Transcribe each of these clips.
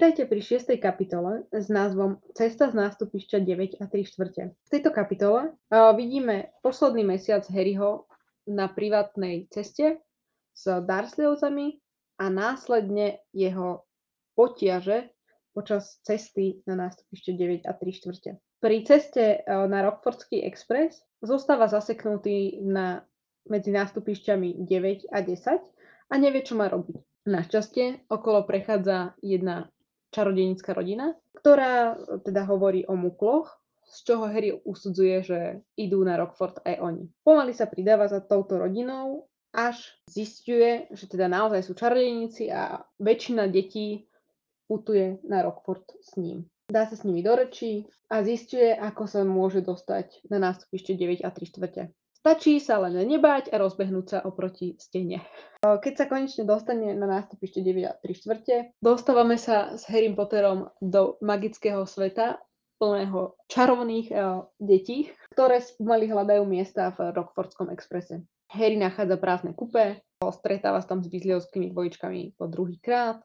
Vítajte pri šiestej kapitole s názvom Cesta z nástupišťa 9 a 3 štvrte. V tejto kapitole uh, vidíme posledný mesiac Harryho na privátnej ceste s Dursleyovcami a následne jeho potiaže počas cesty na nástupište 9 a 3 štvrte. Pri ceste uh, na Rockfordský Express zostáva zaseknutý na, medzi nástupišťami 9 a 10 a nevie, čo má robiť. Našťastie okolo prechádza jedna čarodejnická rodina, ktorá teda hovorí o mukloch, z čoho Harry usudzuje, že idú na Rockford aj oni. Pomaly sa pridáva za touto rodinou, až zistuje, že teda naozaj sú čarodejníci a väčšina detí putuje na Rockford s ním. Dá sa s nimi do rečí a zistuje, ako sa môže dostať na nástupište 9 a 3 štvrte. Stačí sa len nebáť a rozbehnúť sa oproti stene. Keď sa konečne dostane na nástupište 9 a 3 štvrte, dostávame sa s Harry Potterom do magického sveta plného čarovných uh, detí, ktoré mali hľadajú miesta v Rockfordskom exprese. Harry nachádza prázdne kupé, stretáva sa tam s Weasleyovskými dvojičkami po druhý krát,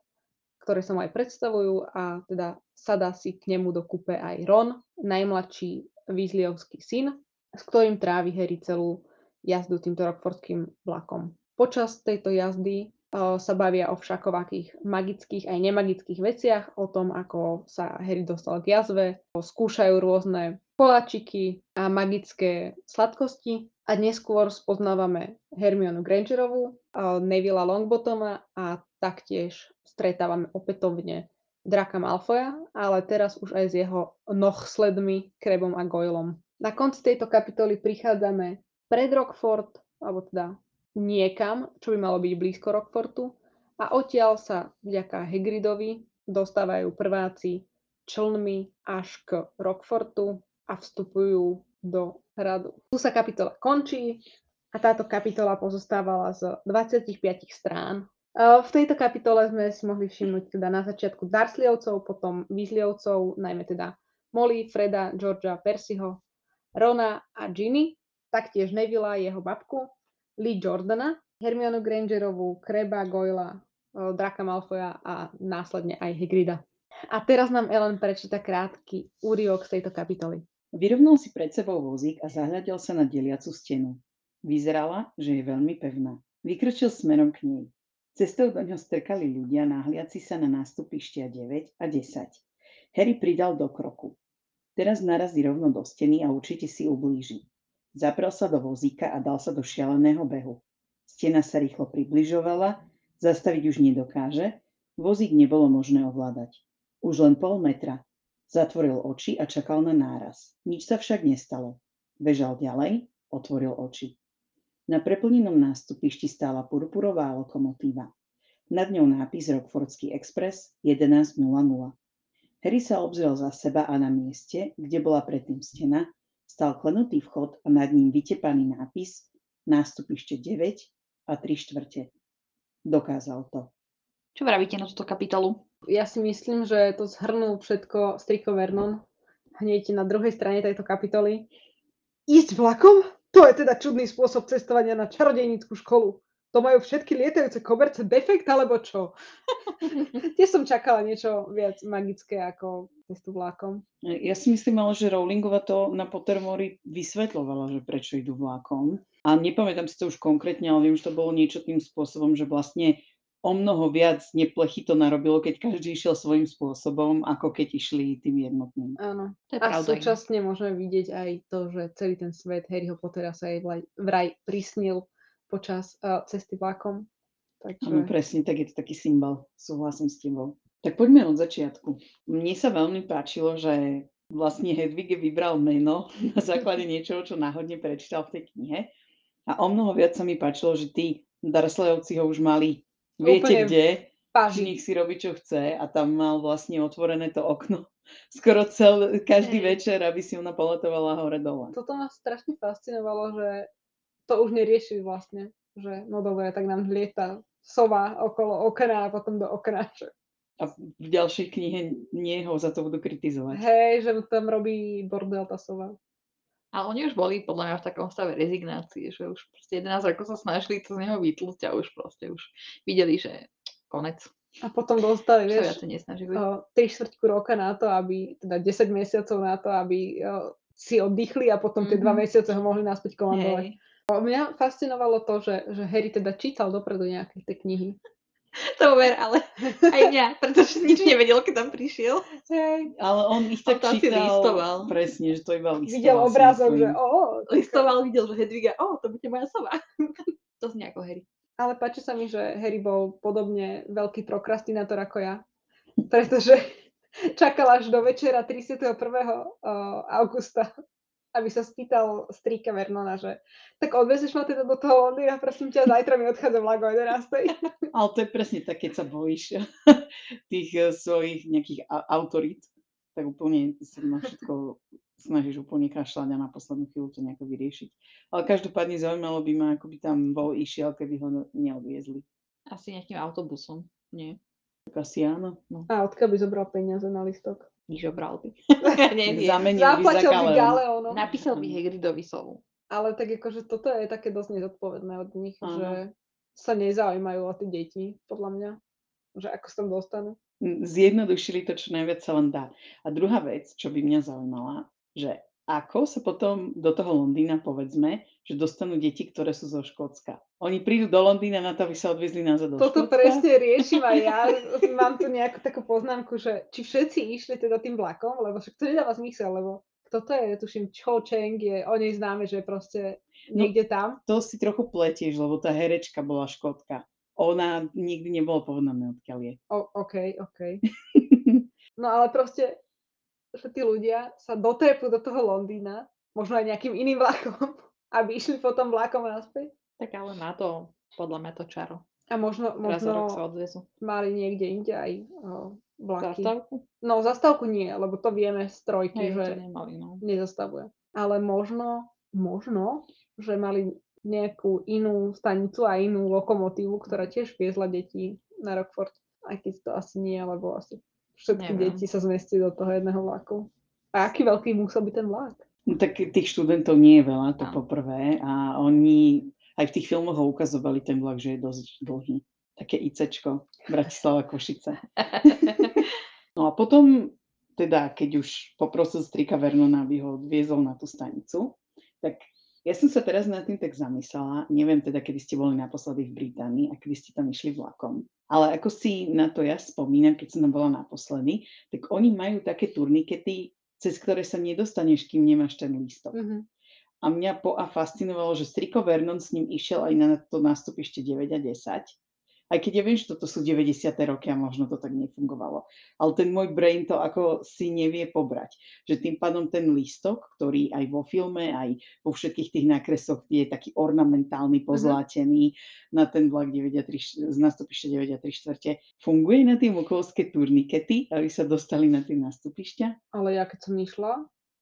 ktoré sa mu aj predstavujú a teda sadá si k nemu do kupe aj Ron, najmladší Weasleyovský syn, s ktorým trávi Harry celú jazdu týmto rockfordským vlakom. Počas tejto jazdy uh, sa bavia o všakovakých magických aj nemagických veciach, o tom, ako sa Harry dostal k jazve, skúšajú rôzne koláčiky a magické sladkosti a neskôr spoznávame Hermionu Grangerovú, uh, Nevilla Longbottoma a taktiež stretávame opätovne Draka Malfoja, ale teraz už aj s jeho nohsledmi, Krebom a Goylom. Na konci tejto kapitoly prichádzame pred Rockford, alebo teda niekam, čo by malo byť blízko Rockfortu a odtiaľ sa vďaka Hagridovi dostávajú prváci člnmi až k Rockfortu a vstupujú do hradu. Tu sa kapitola končí a táto kapitola pozostávala z 25 strán. V tejto kapitole sme si mohli všimnúť teda na začiatku Dursleyovcov, potom Weasleyovcov, najmä teda Molly, Freda, Georgia, Percyho, Rona a Ginny, taktiež Nevilla jeho babku, Lee Jordana, Hermionu Grangerovú, Kreba, Goyla, Draka Malfoja a následne aj Hagrida. A teraz nám Ellen prečíta krátky úriok z tejto kapitoly. Vyrovnal si pred sebou vozík a zahľadil sa na deliacu stenu. Vyzerala, že je veľmi pevná. Vykročil smerom k nej. Cestou do ňo strkali ľudia náhliaci sa na nástupištia 9 a 10. Harry pridal do kroku. Teraz narazí rovno do steny a určite si ublíži. Zaprel sa do vozíka a dal sa do šialeného behu. Stena sa rýchlo približovala, zastaviť už nedokáže, vozík nebolo možné ovládať. Už len pol metra. Zatvoril oči a čakal na náraz. Nič sa však nestalo. Bežal ďalej, otvoril oči. Na preplnenom nástupišti stála purpurová lokomotíva. Nad ňou nápis Rockfordský Express 11.00. Harry sa obzrel za seba a na mieste, kde bola predtým stena, stal klenutý vchod a nad ním vytepaný nápis nástupište 9 a 3 štvrte. Dokázal to. Čo vravíte na túto kapitolu? Ja si myslím, že to zhrnul všetko Striko Vernon hneď na druhej strane tejto kapitoly. Ísť vlakom? To je teda čudný spôsob cestovania na čarodejnickú školu to majú všetky lietajúce koberce defekt, alebo čo? Tiež som čakala niečo viac magické ako cestu vlákom. Ja si myslím ale, že Rowlingova to na Pottermore vysvetlovala, že prečo idú vlákom. A nepamätám si to už konkrétne, ale viem, že to bolo niečo tým spôsobom, že vlastne o mnoho viac neplechy to narobilo, keď každý išiel svojím spôsobom, ako keď išli tým jednotným. Áno. To je a pravda, súčasne môžeme vidieť aj to, že celý ten svet Harryho Pottera sa aj vraj prisnil počas uh, cesty vlakom. Takže... Áno, presne, tak je to taký symbol, súhlasím s tebou. Tak poďme od začiatku. Mne sa veľmi páčilo, že vlastne Hedvig vybral meno na základe niečoho, čo náhodne prečítal v tej knihe. A o mnoho viac sa mi páčilo, že tí Darslejovci ho už mali, viete Úplne kde, Páži. nech si robí, čo chce a tam mal vlastne otvorené to okno skoro cel, každý Hej. večer, aby si ona poletovala hore dole. Toto ma strašne fascinovalo, že to už neriešili vlastne. Že no dobre, tak nám lieta sova okolo okna a potom do okna. Že, A v ďalšej knihe nie ho za to budú kritizovať. hej, že tam robí bordel tá sova. Ale oni už boli podľa mňa v takom stave rezignácie, že už proste 11 rokov sa snažili to z neho vytlúť a už proste už videli, že konec. A potom dostali, vieš, o, 3 štvrťku roka na to, aby, teda 10 mesiacov na to, aby o, si oddychli a potom tie dva Mhm. mesiace ho mohli naspäť komandovať. Hej. Mňa fascinovalo to, že, že Harry teda čítal dopredu nejaké tie knihy. To ver, ale aj mňa, pretože nič nevedel, keď tam prišiel. Hej. Ale on ich On tak asi čítal, listoval. presne, že to iba listoval. Videl obrázok, že o, Listoval, videl, že Hedviga, o, to bude moja sova. to znie ako Harry. Ale páči sa mi, že Harry bol podobne veľký prokrastinátor ako ja. Pretože čakal až do večera 31. o, augusta, aby sa spýtal strýka Vernona, že tak odvezeš ma teda do toho Londýna, prosím ťa, zajtra mi odchádza vlak o 11. Ale to je presne tak, keď sa bojíš tých eh, svojich nejakých autorít, tak úplne sa na všetko snažíš úplne kašľať a na poslednú chvíľu to nejako vyriešiť. Ale každopádne zaujímalo by ma, ako by tam bol išiel, keby ho ne- neodviezli. Asi nejakým autobusom. Nie, Tak asi áno. A odkiaľ by zobral peniaze na listok? Nič obral by. Neviem. Zamenil by za Zaplatil by Galeon. Galeónom. Napísal by Hagridovi sovu. Ale tak akože toto je také dosť nezodpovedné od nich, Áno. že sa nezaujímajú o tie deti, podľa mňa. Že ako sa tam dostanú. Zjednodušili to, čo najviac sa len dá. A druhá vec, čo by mňa zaujímala, že ako sa potom do toho Londýna, povedzme, že dostanú deti, ktoré sú zo Škótska. Oni prídu do Londýna na to, aby sa odviezli nazad do Toto Škótska. presne riešim aj ja. Mám tu nejakú takú poznámku, že či všetci išli teda tým vlakom, lebo však to nedáva zmysel, lebo toto je, tuším, Cho Cheng je o nej známe, že proste No. niekde tam. To si trochu pletieš, lebo tá herečka bola Škótka. Ona nikdy nebolo povedané, odkiaľ je. O, OK, OK. No ale proste, že tí ľudia sa dotrepú do toho Londýna, možno aj nejakým iným vlakom, aby išli potom vlakom naspäť. Tak ale má to podľa mňa to čaro. A možno, sa možno odvezú. mali niekde inde aj o, vlaky. Zastávku? No, zastávku nie, lebo to vieme z trojky, Hej, že nemali, no. nezastavuje. Ale možno, možno, že mali nejakú inú stanicu a inú lokomotívu, ktorá tiež viezla deti na Rockford. Aj keď to asi nie, lebo asi všetky Neviem. deti sa zmestí do toho jedného vlaku. A aký veľký musel byť ten vlak? No, tak tých študentov nie je veľa, to Áno. poprvé. A oni aj v tých filmoch ho ukazovali ten vlak, že je dosť dlhý. Také ICčko, Bratislava Košice. No a potom, teda keď už poprosil strika Vernona, aby ho odviezol na tú stanicu, tak ja som sa teraz nad tým tak zamyslela, neviem teda, kedy ste boli naposledy v Británii a kedy ste tam išli vlakom, ale ako si na to ja spomínam, keď som tam bola naposledy, tak oni majú také turnikety, cez ktoré sa nedostaneš, kým nemáš ten lístok. Mhm. A mňa po a fascinovalo, že Striko Vernon s ním išiel aj na to nástupište 9 a 10. Aj keď ja viem, že toto sú 90. roky a možno to tak nefungovalo. Ale ten môj brain to ako si nevie pobrať. Že tým pádom ten lístok, ktorý aj vo filme, aj vo všetkých tých nákresoch je taký ornamentálny, pozlátený na ten vlak 9 a 3, z nástupišťa 9 a 3 štvrte, funguje na tie mokovské turnikety, aby sa dostali na tie nástupišťa? Ale ja keď som išla,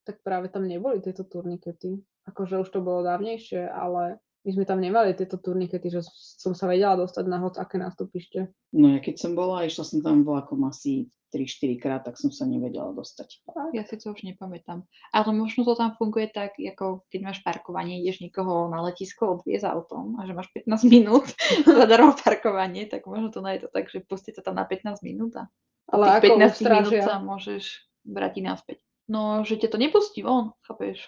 tak práve tam neboli tieto turnikety. Akože už to bolo dávnejšie, ale my sme tam nemali tieto turnikety, že som sa vedela dostať na hoc aké nástupište. No ja keď som bola, išla som tam vlakom asi 3-4 krát, tak som sa nevedela dostať. Ja si to už nepamätám. Ale možno to tam funguje tak, ako keď máš parkovanie, ideš niekoho na letisko odviez autom a že máš 15 minút zadarmo parkovanie, tak možno to je to tak, že pustí sa tam na 15 minút a Ale tých ako 15 minút sa môžeš vrátiť naspäť. No, že ťa to nepustí von, chápeš?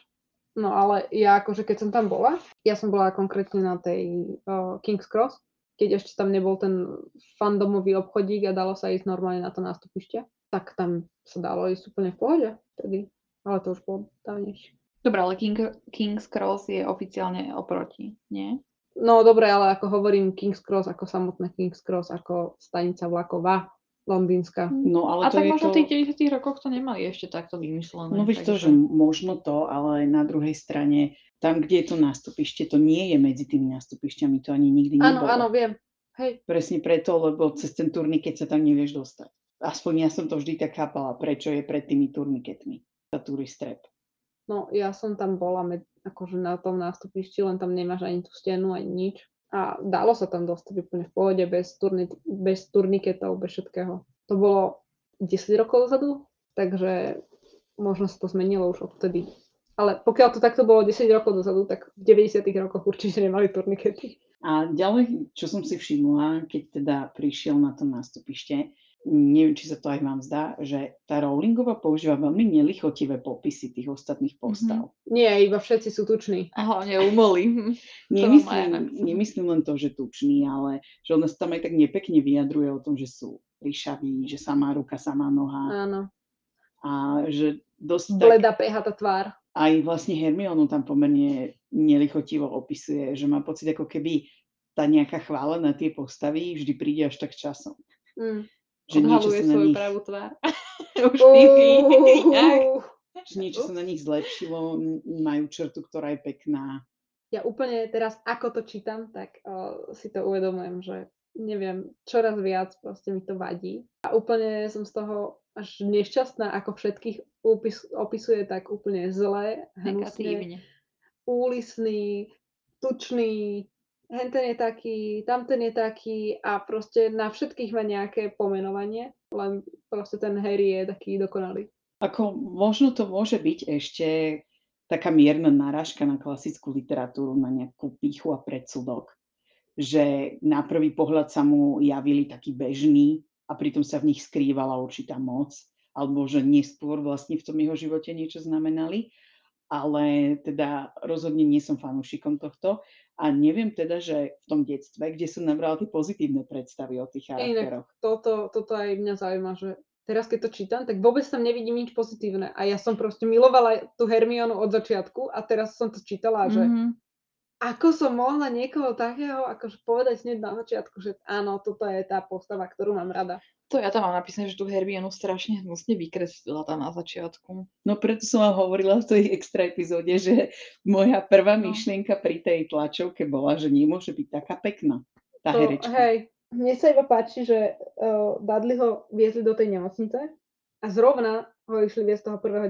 No ale ja akože keď som tam bola, ja som bola konkrétne na tej uh, King's Cross, keď ešte tam nebol ten fandomový obchodík a dalo sa ísť normálne na to nástupište, tak tam sa dalo ísť úplne v pohode vtedy. Ale to už bolo dávnejšie. Dobre, ale King, King's Cross je oficiálne oproti, nie? No dobre, ale ako hovorím King's Cross, ako samotné King's Cross, ako stanica vlaková, londýnska. No ale A to tak je možno to... v tých 90 rokoch to nemali ešte takto vymyslené. No vieš to, takže- že možno to, ale na druhej strane, tam, kde je to nástupište, to nie je medzi tými nástupišťami, to ani nikdy Áno, nebolo. áno, viem. Hej, Presne preto, lebo cez ten turniket sa tam nevieš dostať. Aspoň ja som to vždy tak chápala, prečo je pred tými turniketmi. Tá turistrep. no ja som tam bola med, akože na tom nástupišti, len tam nemáš ani tú stenu, ani nič. A dalo sa tam dostať úplne v pohode, bez, turni, bez turniketov, bez všetkého. To bolo 10 rokov dozadu, takže možno sa to zmenilo už odtedy. Ale pokiaľ to takto bolo 10 rokov dozadu, tak v 90 rokoch určite nemali turnikety. A ďalej, čo som si všimla, keď teda prišiel na to nástupište, neviem, či sa to aj vám zdá, že tá Rowlingová používa veľmi nelichotivé popisy tých ostatných postav. Nie, iba všetci sú tuční. A hlavne umolí. Nemyslím, nemyslím len to, že tučný, ale že ona sa tam aj tak nepekne vyjadruje o tom, že sú ríšaví, že samá ruka, samá noha Áno. a že dosť tak, Bleda tá tvár. aj vlastne Hermionu tam pomerne nelichotivo opisuje, že má pocit, ako keby tá nejaká chvála na tie postavy vždy príde až tak časom. Mm. Že niečo Odhaluje sa na svoju nich, pravú tvár. Už že niečo sa na nich zlepšilo, majú črtu, ktorá je pekná. Ja úplne teraz, ako to čítam, tak uh, si to uvedomujem, že neviem, čoraz viac proste mi to vadí. A úplne som z toho až nešťastná, ako všetkých opis, opisuje tak úplne zle, hnusne, úlisný, tučný, henten je taký, tamten je taký a proste na všetkých má nejaké pomenovanie, len proste ten Harry je taký dokonalý. Ako možno to môže byť ešte taká mierna narážka na klasickú literatúru, na nejakú pýchu a predsudok. Že na prvý pohľad sa mu javili takí bežní a pritom sa v nich skrývala určitá moc, alebo že neskôr vlastne v tom jeho živote niečo znamenali. Ale teda rozhodne nie som fanúšikom tohto a neviem teda, že v tom detstve, kde som nabrala tie pozitívne predstavy o tých charakteroch. Toto, toto aj mňa zaujíma, že teraz keď to čítam, tak vôbec tam nevidím nič pozitívne. A ja som proste milovala tú Hermionu od začiatku a teraz som to čítala, že Mhm. ako som mohla niekoho takého akože povedať hneď na začiatku, že áno, toto je tá postava, ktorú mám rada. To ja tam mám napísané, že tú Hermionu strašne hnusne vykreslila tam na začiatku. No preto som vám hovorila v tej extra epizóde, že moja prvá No. myšlienka pri tej tlačovke bola, že nemôže byť taká pekná tá To, herečka. hej, mne sa iba páči, že uh, Dudley ho viezli do tej nemocnice a zrovna ho išli viesť toho 1.9.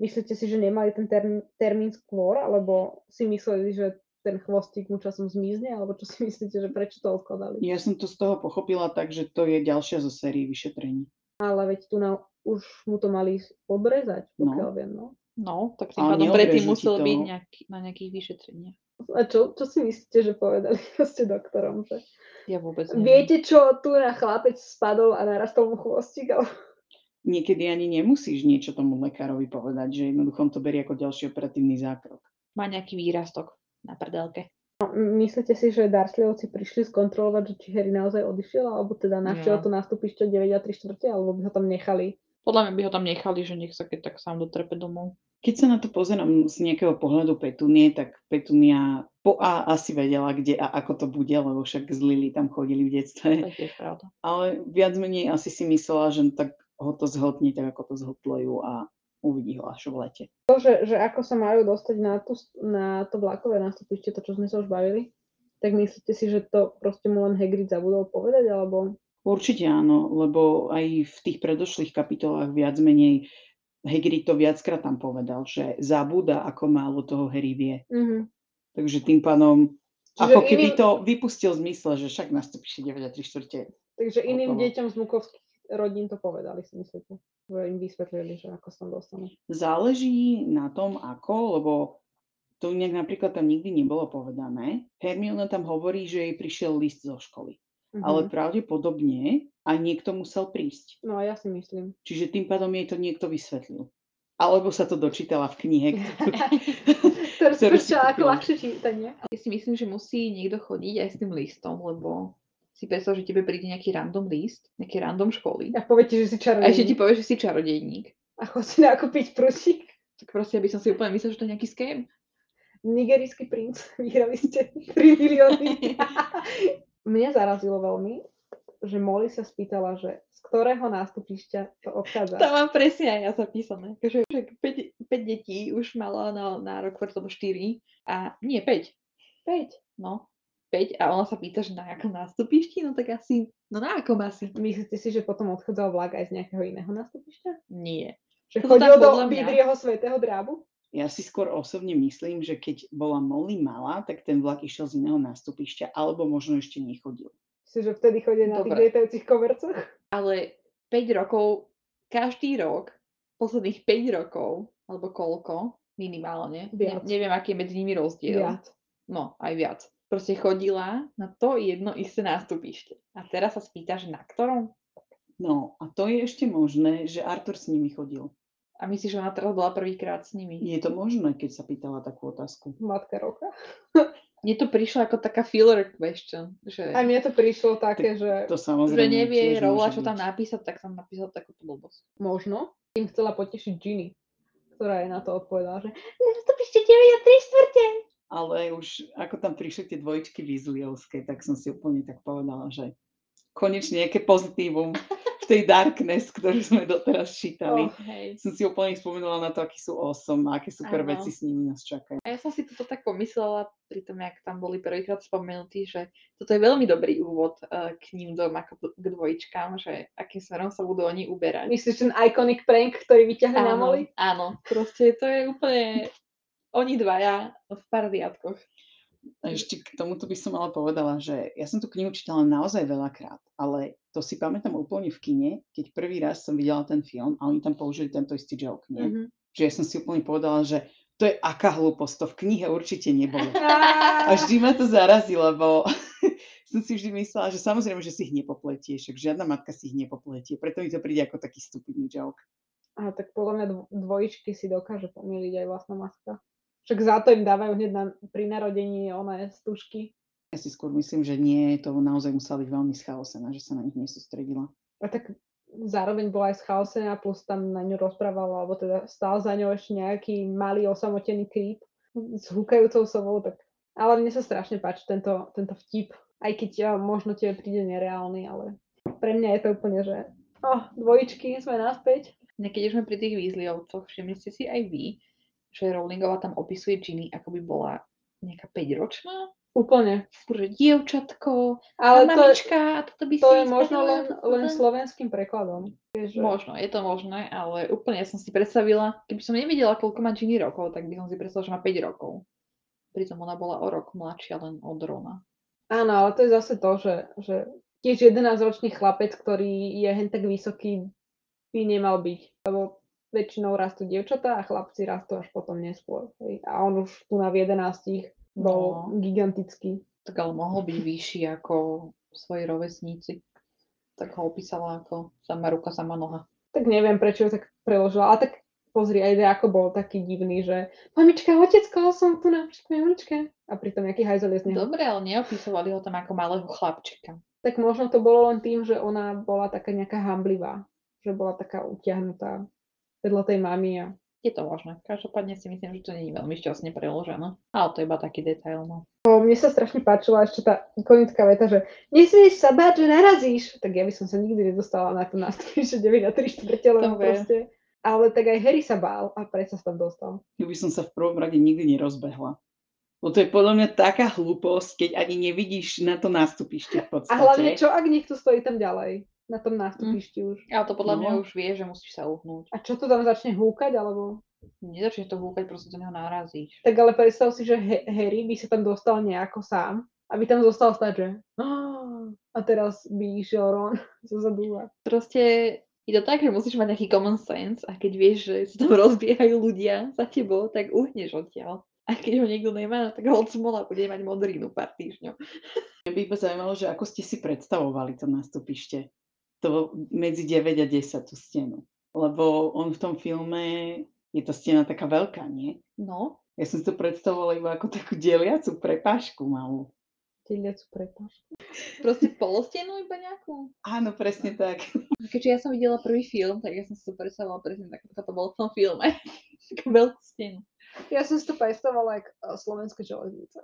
Myslíte si, že nemali ten term, termín skôr, alebo si mysleli, že ten chvostík mu časom zmizne, alebo čo si myslíte, že prečo to odkladali? Ja som to z toho pochopila tak, že to je ďalšia zo série vyšetrení. Ale veď tu na, už mu to mali odrezať, No. pokiaľ viem, no. No, tak tým pádom predtým musel to. byť nejaký, na nejakých vyšetreniach. A čo, čo si myslíte, že povedali proste doktorom? Že... Ja vôbec neviem. Viete, čo tu na chlapec spadol a narastol mu chvostík? Ale... Niekedy ani nemusíš niečo tomu lekárovi povedať, že jednoducho on to berie ako ďalší operatívny zákrok. Má nejaký výrastok na prdelke. No, myslíte si, že Dursleyovci prišli skontrolovať, že či Harry naozaj odišiel, alebo teda navštívil Nie. to nástupište 9 a 3 čtvrte, alebo by ho tam nechali? Podľa mňa by ho tam nechali, že nech sa keď tak sám dotrepe domov. Keď sa na to pozerám z nejakého pohľadu Petunie, tak Petunia po A asi vedela, kde a ako to bude, lebo však z Lily tam chodili v To detstve. je tiež pravda. Ale viac menej asi si myslela, že tak ho to zhotne, tak ako to zhotlejú a uvidí ho až v lete. To, že, že ako sa majú dostať na, tú, na to vlakové nástupište, to, čo sme sa už bavili, tak myslíte si, že to proste mu len Hagrid zabudol povedať, alebo... Určite áno, lebo aj v tých predošlých kapitolách viac menej Hagrid to viackrát tam povedal, že zabúda, ako málo toho Harry vie. Mhm. Takže tým pádom, Čiže ako keby iným- to vypustil z mysle, že však nastúpiše 9 a 3 štvrte. Takže iným deťom z Mukovských rodín to povedali, si myslíte? Im vysvetlili, že ako sa tam dostanú. Záleží na tom, ako, lebo to nejak napríklad tam nikdy nebolo povedané. Hermiona tam hovorí, že jej prišiel list zo školy. Mhm. Ale pravdepodobne aj niekto musel prísť. No ja si myslím. Čiže tým pádom jej to niekto vysvetlil. Alebo sa to dočítala v knihe, ktorú, Ktorú si ako ľahšie čítanie. Ja si myslím, že musí niekto chodiť aj s tým listom, lebo si predstav, že tebe príde nejaký random list, nejaký random školy. A poviete, že si A ešte ti čarodejník. povie, že si čarodejník. A chod si nakúpiť prúsik. Tak proste, aby som si úplne myslel, že to je nejaký scam. Nigerijský princ. Vyhrali ste 3 milióny. Mňa zarazilo veľmi, že Molly sa spýtala, že z ktorého nástupišťa to odchádza. To mám presne aj ja zapísané. Takže 5, 5 detí už malo na nárok, alebo 4. A nie, 5. 5. No. 5 a ona sa pýta, že na akom nástupišti, no tak asi, no na akom asi? Myslíte si, že potom odchádzal vlak aj z nejakého iného nástupišťa? Nie. Že To chodil do Bíbrieho svetého drábu? Ja si skôr osobne myslím, že keď bola Molly malá, tak ten vlak išiel z iného nástupišťa, alebo možno ešte nechodil. Si, že vtedy chodí na tých Dobre. lietajúcich kovercoch? Ale 5 rokov, každý rok, posledných 5 rokov, alebo koľko, minimálne, ne, neviem, aký je medzi nimi rozdiel. Viac. No, aj viac. Proste chodila na to jedno isté nástupište. A teraz sa spýta, že na ktorom? No a to je ešte možné, že Arthur s nimi chodil. A myslíš, že ona teraz bola prvýkrát s nimi? Je to možné, keď sa pýtala takú otázku. Matka roka. Mne to prišlo ako taká filler question, že, Aj mne to prišlo také, že To že nevie Rola, čo tam napísať, tak som napísal takúto blbosť. možno tým chcela potešiť Ginny, ktorá jej na to odpovedala, že nástupište 9 a 3 štvrte. Ale už ako tam prišli tie dvojičky Weasleyovské, tak som si úplne tak povedala, že konečne nejaké pozitívum v tej darkness, ktorú sme doteraz čítali. Oh, Hej. Som si úplne spomenula na to, akí sú awesome a aké super Áno. veci s nimi nás čakajú. A ja som si toto tak pomyslela pri tom, jak tam boli prvýkrát spomenutí, že toto je veľmi dobrý úvod eh, k ním dom, ako k dvojičkám, že akým smerom sa budú oni uberať. Myslíš ten iconic prank, ktorý vyťahli na moli? áno, proste to je úplne oni dvaja v. A ešte k tomuto by som ale povedala, že ja som tú knihu čítala naozaj veľakrát, ale to si pamätám úplne v kine, keď prvý raz som videla ten film a oni tam použili tento istý joke, nie? Mhm. Že ja som si úplne povedala, že to je aká hlúposť, to v knihe určite nebolo. A Á, vždy ma to zarazí, lebo som si vždy myslela, že samozrejme, že si ich nepopletie, však žiadna matka si ich nepopletie, preto mi to príde ako taký stupidný joke. A tak podľa mňa dvo- dvojičky si dokáže pomýliť aj vlastná matka. Však za to im dávajú hneď na, pri narodení oné stužky. Ja si skôr myslím, že nie, to naozaj musela byť veľmi schaosená, že sa na nich nesústredila. A tak zároveň bola aj schaosená, plus tam na ňu rozprával, alebo teda stál za ňou ešte nejaký malý osamotený creep s húkajúcou sovou, tak... Ale mne sa strašne páči tento, tento vtip, aj keď ja, možno tebe príde nereálny, ale pre mňa je to úplne, že oh, dvojičky, sme naspäť. Keď už sme pri tých Weasleyovcoch, všimli ste si aj vy, že Rowlingová tam opisuje Ginny, ako by bola nejaká 5-ročná? Úplne. Že dievčatko, Ale a to, mamička, a toto by to si je možno len, len slovenským prekladom. Že- Možno, je to možné, ale úplne ja som si predstavila, keby som nevedela, koľko má Ginny rokov, tak by som si predstavila, že má 5 rokov. Pritom ona bola o rok mladšia len od Rona. Áno, ale to je zase to, že, že tiež 11-ročný chlapec, ktorý je hen tak vysoký, by nemal byť. Lebo väčšinou rastú dievčatá a chlapci rastú až potom neskôr. Hej. A on už tu na 11 bol No. gigantický. Tak ale mohol byť vyšší ako svoji rovesníci. Tak ho opísala ako sama ruka, sama noha. Tak neviem, prečo ho tak preložila. A tak pozri, aj ako bol taký divný, že mamička, otecko, som tu na mamičke. A pritom jaký hajzel je z neho. Dobre, ale neopisovali ho tam ako malého chlapčika. Tak možno to bolo len tým, že ona bola taká nejaká hamblivá. Že bola taká utiahnutá vedľa tej mamy a Je to možné. Každopádne si myslím, že to nie je veľmi šťastne preložené. Ale to je iba taký detail. No. O, mne sa strašne páčila ešte tá ikonická veta, že nesmieš sa báť, že narazíš. Tak ja by som sa nikdy nedostala na to nástupište 9 a 3 štvrte, lebo proste... Ale tak aj Harry sa bál a predsa sa tam dostal. Tu by som sa v prvom rade nikdy nerozbehla. Bo to je podľa mňa taká hlúposť, keď ani nevidíš na to nástupište v A podstate. hlavne, čo ak niekto stojí tam ďalej? Na tom nástupišti už. Ale to podľa mňa No. už vie, že musíš sa uhnúť. A čo to tam začne húkať, alebo... Nezačne to húkať, proste do neho narazíš. Tak ale predstav si, že Harry by sa tam dostal nejako sám, aby tam zostal stať, že... A teraz by išiel Ron zo zadu a... Proste je to tak, že musíš mať nejaký common sense a keď vieš, že sa tam rozbiehajú ľudia za tebou, tak uhneš odtiaľ. A keď ho niekto nemá, tak ho smola bude mať modrinu pár týždňov. Mňa by iba zaujímalo, že ako ste si predstavovali to nástupište. To medzi 9 a 10 tú stenu. Lebo on v tom filme, je tá stena taká veľká, nie? No, Ja som si to predstavovala iba ako takú deliacu prepážku malú. Tiliacu prepážku. proste polostenu iba nejakú. Áno, presne tak. Keďže ja som videla prvý film, tak ja som si to predstavovala presne tak, ako to bolo v tom filme. Takú veľkú stenu. Ja som si to predstavovala ako eh, Slovenská železnica.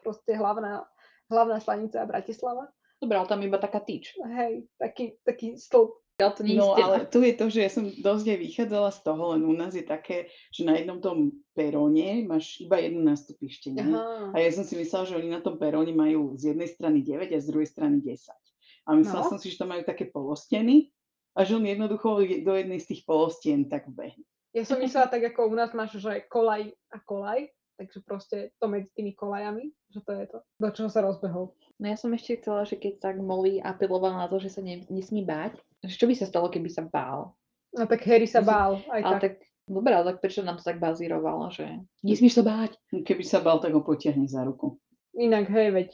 Proste hlavná, hlavná stanica Bratislava. Dobre, ale tam iba taká tyč. Hej, taký, taký stĺp Ale to No ale tu je to, že ja som dosť aj vychádzala z toho, len u nás je také, že na jednom tom peróne máš iba jedno nástupište. nie? Aha. A ja som si myslela, že oni na tom peróne majú z jednej strany 9 a z druhej strany 10. A myslela No. som si, že tam majú také polosteny a že on jednoducho je- do jednej z tých polostien tak vbehne. Ja som myslela tak, ako u nás máš, že kolaj a kolaj, takže proste to medzi tými kolajami, že to je to, do čoho sa rozbehol. No ja som ešte chcela, že keď tak Molly apelovala na to, že sa ne, nesmí báť, že čo by sa stalo, keby sa bál? No tak Harry sa bál, aj Ale tak. tak, dobre, ale tak prečo nám to tak bazírovalo, že nesmieš sa báť? Keby sa bal, tak ho potiahne za ruku. Inak, hej, veď.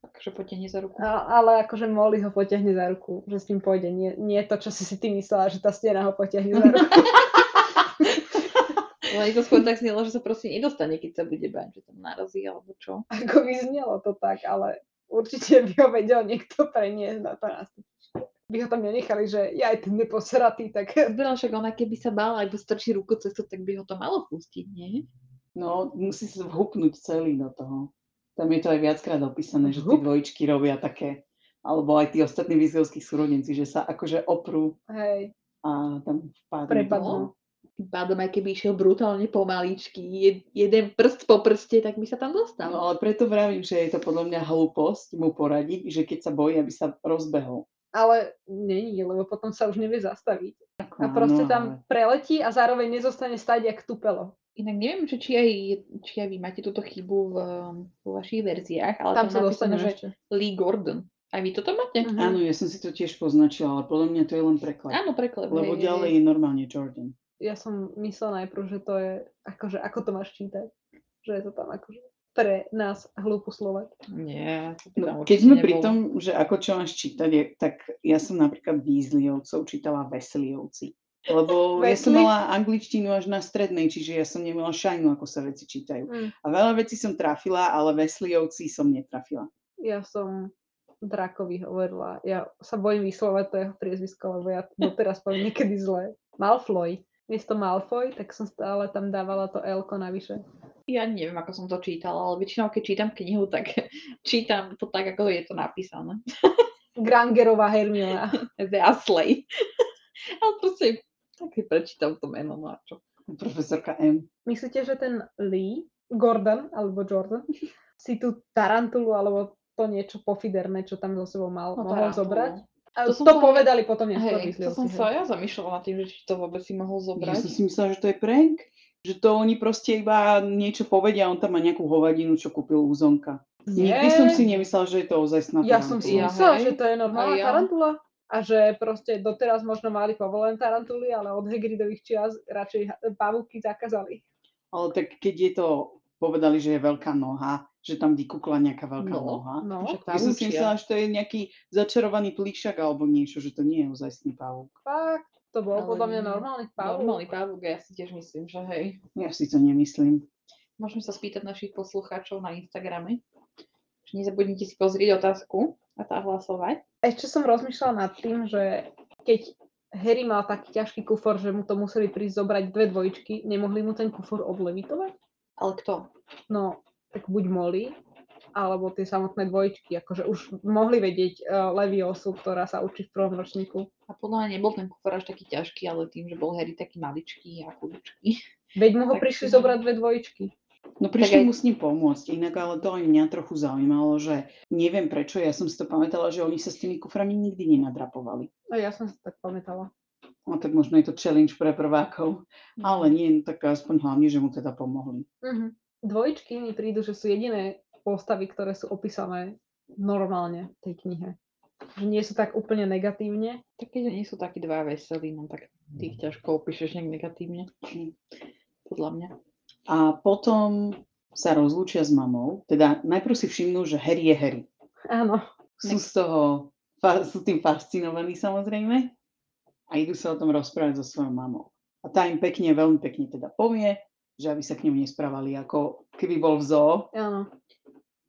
Takže potiahne za ruku. A, ale akože Molly ho potiahne za ruku, že s tým pôjde. Nie, nie to, čo si si ty myslela, že tá stena ho potiahne za ruku. Ale to skôr tak znelo, že sa proste nedostane, keď sa bude báť, že tam narazí alebo čo. Ako by znelo to tak, ale určite by ho vedel niekto preniesť na to. By ho tam nenechali, že ja aj ten neposratý, tak Zbral však ona, keby sa bála, ak strčí ruku cez to, tak by ho to malo pustiť, nie? No, musí sa vhupnúť celý do toho. Tam je to aj viackrát opísané, že tí Vhup. dvojičky robia také, alebo aj tí ostatní výzovskí súrodenci, že sa akože oprú hej, a tam vpadnú. prepadnú. Tým pádom, aj keby išiel brutálne pomaličky, jed, jeden prst po prste, tak by sa tam dostal. No ale preto vravím, že je to podľa mňa hlúposť mu poradiť, že keď sa bojí, aby sa rozbehol. Ale není, lebo potom sa už nevie zastaviť. A proste ale- tam preletí a zároveň nezostane stať jak tupelo. Inak neviem, že či aj, či aj vy máte túto chybu v, vo vašich verziách, ale Tam sa je napísané, dostaneme že ešte. Lee Gordon. Aj vy toto máte? Mhm. Áno, ja som si to tiež poznačila, ale podľa mňa to je len preklad. Áno, preklep. Lebo hej, ďalej je normálne Jordan. Ja som myslela najprv, že to je, akože, ako to máš čítať. Že je to tam akože pre nás hlúpu Slovak. Nie, tam No, keď sme pri tom, že ako čo máš čítať, je, tak ja som napríklad Weasleyovcov čítala Wesleyovci. Lebo ja som mala angličtinu až na strednej, čiže ja som nemala šajnu, ako sa veci čítajú. Mm. A veľa vecí som trafila, ale Wesleyovci som netrafila. Ja som Drakovi hovorila. Ja sa bojím vyslovať to jeho priezvisko, lebo ja to doteraz poviem niekedy zle. Malfoy. Miesto Malfoy, tak som stále tam dávala to L-ko navyše. Ja neviem, ako som to čítala, ale väčšinou, keď čítam knihu, tak čítam to tak, ako je to napísané. Grangerová Hermiona. Weasley. ale proste tak si prečítam to meno, no a čo. Profesorka M. Myslíte, že ten Lee, Gordon, alebo Jordan, si tú tarantulu, alebo to niečo pofiderné, čo tam so sebou mal, No, mohol tarantulu. zobrať? A To to, som to sa- povedali potom neskôr Hej, to som hej. sa ja zamýšľala nad tým, že či to vôbec si mohol Ja zobrať. som si myslela, že to je prank. Že to oni proste iba niečo povedia a on tam má nejakú hovadinu, čo kúpil u Zonka. Nikdy som si nemyslela, že je to ozajstná Ja som si Ja, myslela, že to je normálna ja. tarantula. A že proste doteraz možno mali povolené tarantuly, ale od Hagridových čias radšej pavúky zakázali. Ale tak keď je to, povedali, že je veľká noha, že tam vykúkla nejaká veľká No. noha. No, Ja som si myslela, že to je nejaký začarovaný plíšak alebo niečo, že to nie je ozajstný pavúk. fakt, to bol Ale podľa mňa normálny pavúk. Normálny pavúk, ja si tiež myslím, že hej. Ja si to nemyslím. Môžeme sa spýtať našich poslucháčov na Instagrame. Nezabudnite si pozrieť otázku a tá hlasovať. Ešte som rozmýšľala nad tým, že keď Harry mal taký ťažký kufor, že mu to museli prísť zobrať dve dvojičky, nemohli mu ten kufor odlevitovať? Ale kto? No, tak buď Molly, alebo tie samotné dvojičky, akože už mohli vedieť uh, Leviosu, ktorá sa učí v prvom ročníku. A podľa mňa nebol ten kufor až taký ťažký, ale tým, že bol Harry taký maličký a chudičký. Veď mu ho Tak prišli si- zobrať dve dvojičky. No prišli aj- mu s ním pomôcť, inak ale to aj mňa trochu zaujímalo, že neviem prečo, ja som si to pamätala, že oni sa s tými kuframi nikdy nenadrapovali. A ja som si tak pamätala. No tak možno je to challenge pre prvákov, ale nie, no tak aspoň hlavne, že mu teda pomohli. Mhm. Dvojičky mi prídu, že sú jediné postavy, ktoré sú opísané normálne v tej knihe. Že nie sú tak úplne negatívne. Tak keď nie sú takí dva veselí, no tak tých ťažko opíšeš nejak negatívne. Podľa mňa. A potom sa rozlúčia s mamou, teda najprv si všimnú, že Harry je Harry. Áno. Sú z toho, sú tým fascinovaní samozrejme a idú sa o tom rozprávať so svojou mamou. A tá im pekne, veľmi pekne teda povie, že aby sa k nemu nesprávali ako keby bol v zoo. Áno.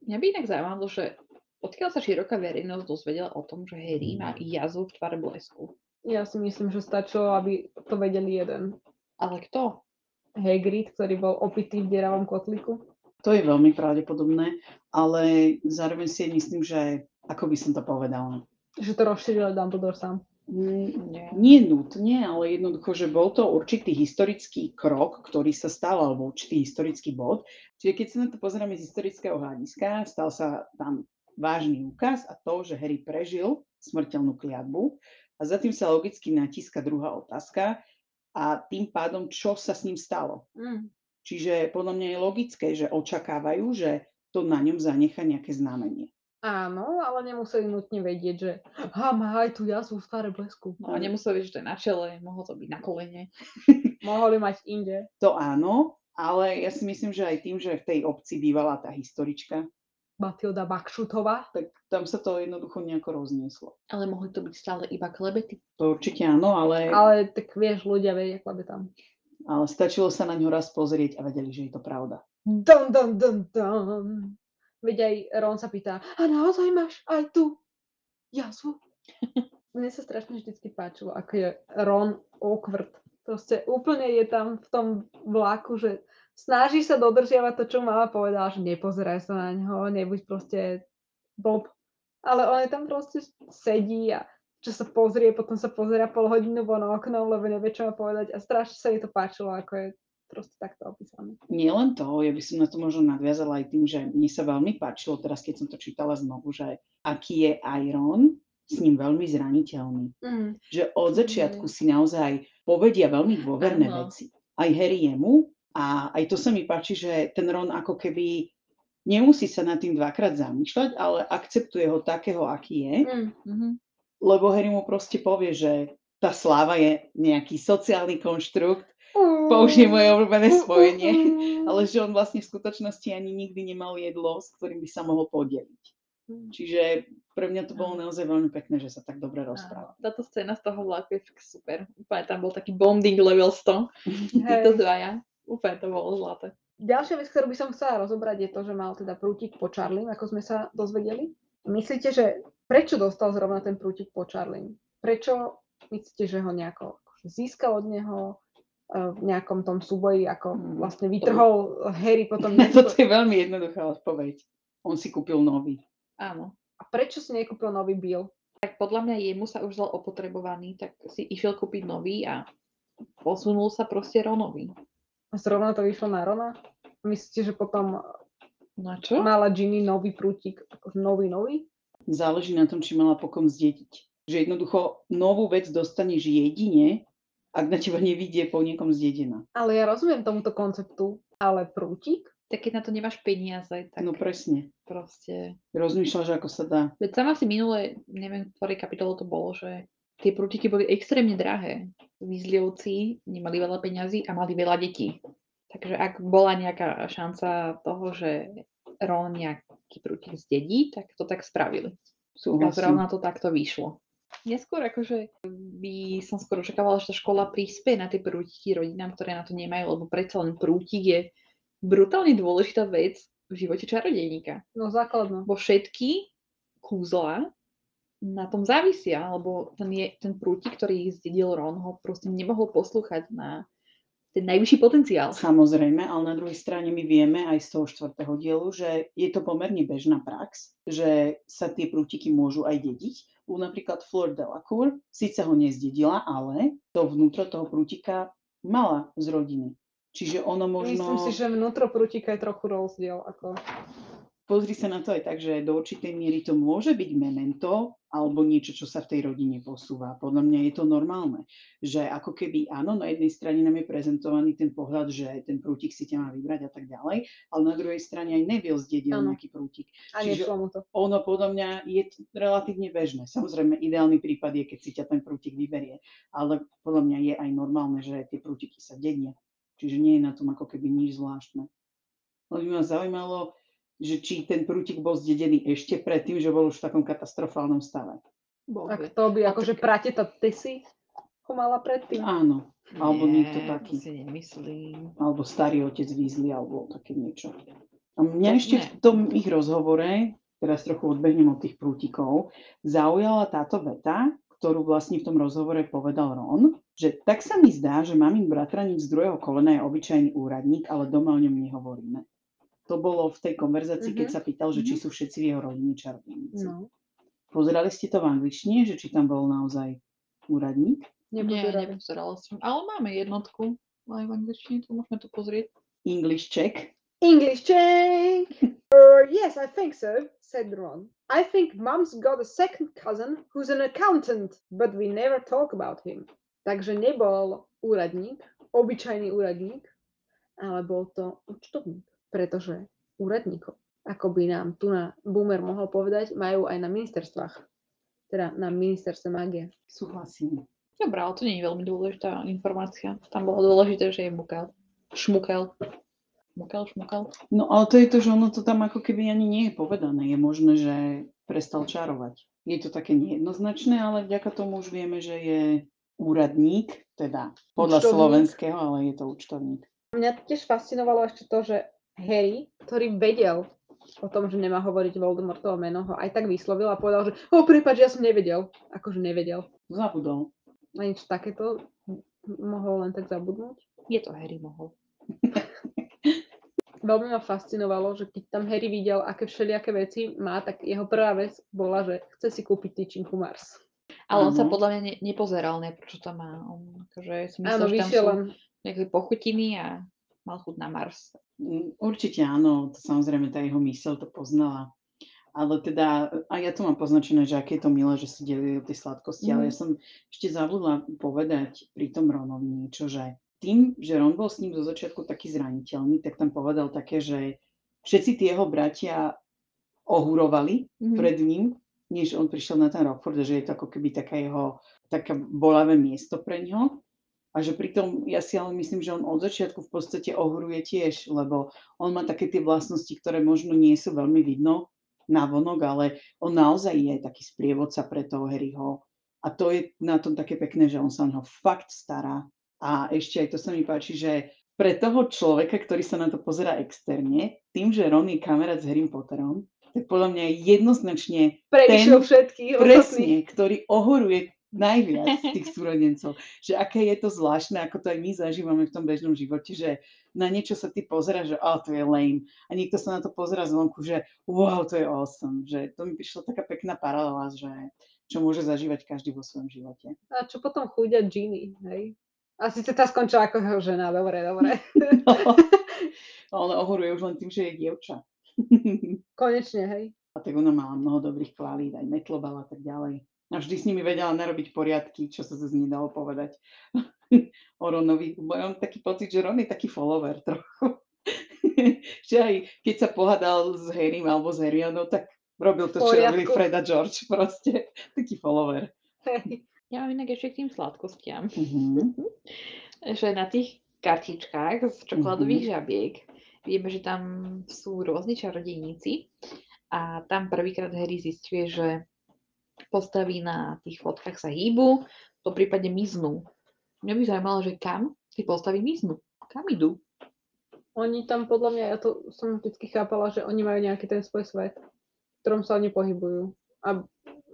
Mňa by inak zaujímalo, že odkiaľ sa široká verejnosť dozvedela o tom, že Harry má jazvu v tvare blesku. Ja si myslím, že stačilo, aby to vedeli jeden. Ale kto? Hagrid, ktorý bol opitý v deravom kotliku. To je veľmi pravdepodobné, ale zároveň si myslím, že ako by som to povedala. Že to rozšíril Dumbledore sám. Nie nutne, ale jednoducho, že bol to určitý historický krok, ktorý sa stal, alebo určitý historický bod. Čiže keď sa na to pozeráme z historického hľadiska, stal sa tam vážny úkaz a to, že Harry prežil smrteľnú kliatbu a za tým sa logicky natíska druhá otázka a tým pádom, čo sa s ním stalo. Mm. Čiže podľa mňa je logické, že očakávajú, že to na ňom zanecha nejaké znamenie. Áno, ale nemuseli nutne vedieť, že ha, má aj tu jazvu v staré blesku. No a nemusel byť, že to je na čele, mohol to byť na kolene. Mohli mať inde. To áno, ale ja si myslím, že aj tým, že v tej obci bývala tá historička, Matilda Bakšutová. tak tam sa to jednoducho nejako roznieslo. Ale mohli to byť stále iba klebety. To určite áno, ale, ale... Tak vieš, ľudia vedia, klabe tam. ale stačilo sa na ňo raz pozrieť a vedeli, že je to pravda. Dun, dun, dun, dun. Veď aj Ron sa pýta, a naozaj máš aj tu jazvu? Mne sa strašne vždycky páčilo, ako je Ron awkward. Proste úplne je tam v tom vlaku, že snaží sa dodržiavať to, čo mama povedala, že nepozeraj sa na ňo, nebuď proste bob. Ale on je tam proste sedí a čo sa pozrie, potom sa pozera pol hodinu von oknom, lebo nevie, čo má povedať a strašne sa jej to páčilo, ako je proste takto opísané. Nie len to, ja by som na to možno nadviazala aj tým, že mne sa veľmi páčilo teraz, keď som to čítala znovu, že aký je Iron s ním veľmi zraniteľný. Mm. Že od začiatku si naozaj povedia veľmi dôverné Áno. veci. Aj Harry jemu a aj to sa mi páči, že ten Ron ako keby nemusí sa nad tým dvakrát zamýšľať, ale akceptuje ho takého, aký je, Mm. Mhm. lebo Harry mu proste povie, že tá sláva je nejaký sociálny konštrukt, použijem moje obľúbené spojenie, ale že on vlastne v skutočnosti ani nikdy nemal jedlo, s ktorým by sa mohol podeliť. Čiže pre mňa to bolo naozaj veľmi pekné, že sa tak dobre rozpráva. Táto scéna z toho vlaku je fakt super. Úplne tam bol taký bonding level 100. Títo dvaja. Úplne to bolo zlaté. Ďalšia vec, ktorú by som chcela rozobrať, je to, že mal teda prútik po Charlie, ako sme sa dozvedeli. Myslíte, že prečo dostal zrovna ten prútik po Charlie? Prečo myslíte, že ho nejako získal od neho eh, v nejakom tom súboji, ako vlastne vytrhol Harry potom... Na toto je veľmi jednoduchá odpoveď. On si kúpil nový. Áno. A prečo si nekúpil nový Bill? Tak podľa mňa jemu sa už zdal opotrebovaný, tak si išiel kúpiť nový a posunul sa proste Ronovi. A zrovna to vyšlo na Rona? Myslíte, že potom Na čo? mala Ginny nový prútik, nový, nový? Záleží na tom, či mala pokom zdediť. Že jednoducho novú vec dostaneš jedine, ak na teba nevidie po niekom zdedená. Ale ja rozumiem tomuto konceptu, ale prútik? Tak keď na to nemáš peniaze, tak No presne. proste... Rozmýšľaš, ako sa dá. Veď sama si minule, neviem, v ktorej kapitole to bolo, že tie prútiky boli extrémne drahé. Výzlievci nemali veľa peňazí a mali veľa detí. Takže ak bola nejaká šanca toho, že Ron nejaký prútik zdedí, tak to tak spravili. A Súhlasím. zrovna to takto vyšlo. Neskôr akože by som skôr očakávala, že tá škola prispie na tie prútiky rodinám, ktoré na to nemajú, lebo predsa len prútik je brutálne dôležitá vec v živote čarodejníka. No základno. Bo všetky kúzla na tom závisia, lebo ten, je, ten prútik, ktorý zdedil Ron, ho proste nemohol poslúchať na ten najvyšší potenciál. Samozrejme, ale na druhej strane my vieme aj z toho štvrtého dielu, že je to pomerne bežná prax, že sa tie prútiky môžu aj dediť. U napríklad Fleur Delacour síce ho nezdedila, ale to vnútro toho prútika mala z rodiny. Čiže ono možno... Myslím si, že vnútro prútika je trochu rozdiel. Ako... Pozri sa na to aj tak, že do určitej miery to môže byť memento alebo niečo, čo sa v tej rodine posúva. Podľa mňa je to normálne. Že ako keby áno, na jednej strane nám je prezentovaný ten pohľad, že ten prútik si ťa má vybrať a tak ďalej, ale na druhej strane aj Neville zdedil Áno. nejaký prútik. A Čiže- mu to. Ono podľa mňa je relatívne bežné. Samozrejme, ideálny prípad je, keď si ťa ten prútik vyberie. Ale podľa mňa je aj normálne, že tie prútiky sa dedia. Čiže nie je na tom ako keby nič zvláštne. Ale by ma zaujímalo, že či ten prútik bol zdedený ešte predtým, že bol už v takom katastrofálnom stave. Tak to by akože prateta Tessy ho mala predtým. Áno, alebo niekto Nie, taký. to si nemyslím. Alebo starý otec Weasley, alebo také niečo. A mňa ešte v nie. tom ich rozhovore, teraz trochu odbehnem od tých prútikov, zaujala táto veta, ktorú vlastne v tom rozhovore povedal Ron, že tak sa mi zdá, že mamin bratranec z druhého kolena je obyčajný úradník, ale doma o ňom nehovoríme. To bolo v tej konverzácii, keď Mhm. sa pýtal, že či sú všetci v jeho rodine čarodejníci. No. Pozerali ste to v angličtine, že či tam bol naozaj úradník? Nie, Nepozerali. nepozerala som. Ale máme jednotku aj v angličtine, to môžeme to pozrieť. English check. English check! Uh, yes, I think so, said Ron. I think Mum's got a second cousin who's an accountant, but we never talk about him. Takže nebol úradník, obyčajný úradník, ale bol to účtovník. Pretože úradníkov, ako by nám tu na Boomer mohol povedať, majú aj na ministerstvách. Teda na ministerstve mágie. Súhlasím. Dobre, ale to nie je veľmi dôležitá informácia. Tam bolo dôležité, že je mukel. Šmukel. Mukel, šmukel. No ale to je to, že ono to tam ako keby ani nie je povedané. Je možné, že prestal čarovať. Je to také nejednoznačné, ale vďaka tomu už vieme, že je úradník, teda podľa Účtovník. slovenského, ale je to účtovník. Mňa tiež fascinovalo ešte to, že Harry, ktorý vedel o tom, že nemá hovoriť Voldemortovo meno, ho aj tak vyslovil a povedal, že o, prepáč, ja som nevedel. Akože nevedel. Zabudol. A niečo takéto mohol len tak zabudnúť. Je to Harry mohol. Veľmi ma fascinovalo, že keď tam Harry videl, aké všelijaké veci má, tak jeho prvá vec bola, že chce si kúpiť tyčinku Mars. Ale on sa Áno. podľa mňa ne, nepozeral najprv, čo tam má. On akože Áno, myslel, že tam sú len nejaké pochutiny a mal chuť na Mars. Mm, Určite áno, to samozrejme tá jeho myseľ to poznala. Ale teda, a ja tu mám poznačené, že aké je to milé, že si delili tie sladkosti, ale ja som ešte zabudla povedať pri tom Ronovi niečo, že tým, že Ron bol s ním zo začiatku taký zraniteľný, tak tam povedal také, že všetci tie jeho bratia ohurovali Mhm. pred ním, než on prišiel na ten Rockford, že je to ako keby taká jeho, také bolavé miesto pre ňo. A že pritom, ja si ale myslím, že on od začiatku v podstate ohuruje tiež, lebo on má také tie vlastnosti, ktoré možno nie sú veľmi vidno na vonok, ale on naozaj je taký sprievodca pre toho Harryho. A to je na tom také pekné, že on sa o neho fakt stará. A ešte aj to sa mi páči, že pre toho človeka, ktorý sa na to pozera externe, tým, že Ron je kamarát s Harrym Potterom, tak podľa mňa je jednoznačne Prevyšiel ten- ostatných. presne, ktorý ohoruje najviac tých súrodencov. Že aké je to zvláštne, ako to aj my zažívame v tom bežnom živote, že na niečo sa ty pozeráš, že oh, to je lame. A niekto sa na to pozera zvonku, že wow, to je awesome. Že to mi prišla taká pekná paralela, že čo môže zažívať každý vo svojom živote. A čo potom chudia Ginny, hej? A síce tá skončila ako jeho žena, dobre, dobre. No, ale ohoruje už len tým, že je dievča. Konečne, hej. A tak ona mala mnoho dobrých kvalít, aj metlobal a tak ďalej. A vždy s nimi vedela narobiť poriadky, čo sa zase nedalo povedať o Ronovi. Mám taký pocit, že Ron je taký follower trochu. že aj keď sa pohádal s Harrym alebo s Harrionou, tak robil to, čo robili Poriadku. Fred a George proste. Taký follower. Ja mám inak ešte k tým sladkostiam. Mhm. že na tých kartičkách z čokoládových Mhm. žabiek vieme, že tam sú rôzni čarodejníci a tam prvýkrát Harry zistuje, že postavy na tých fotkách sa hýbu, po prípade miznú. Mňa by zaujímalo, že kam tie postavy miznú. Kam idú? Oni tam podľa mňa, ja to som vždy chápala, že oni majú nejaký ten svoj svet, v ktorom sa oni pohybujú. A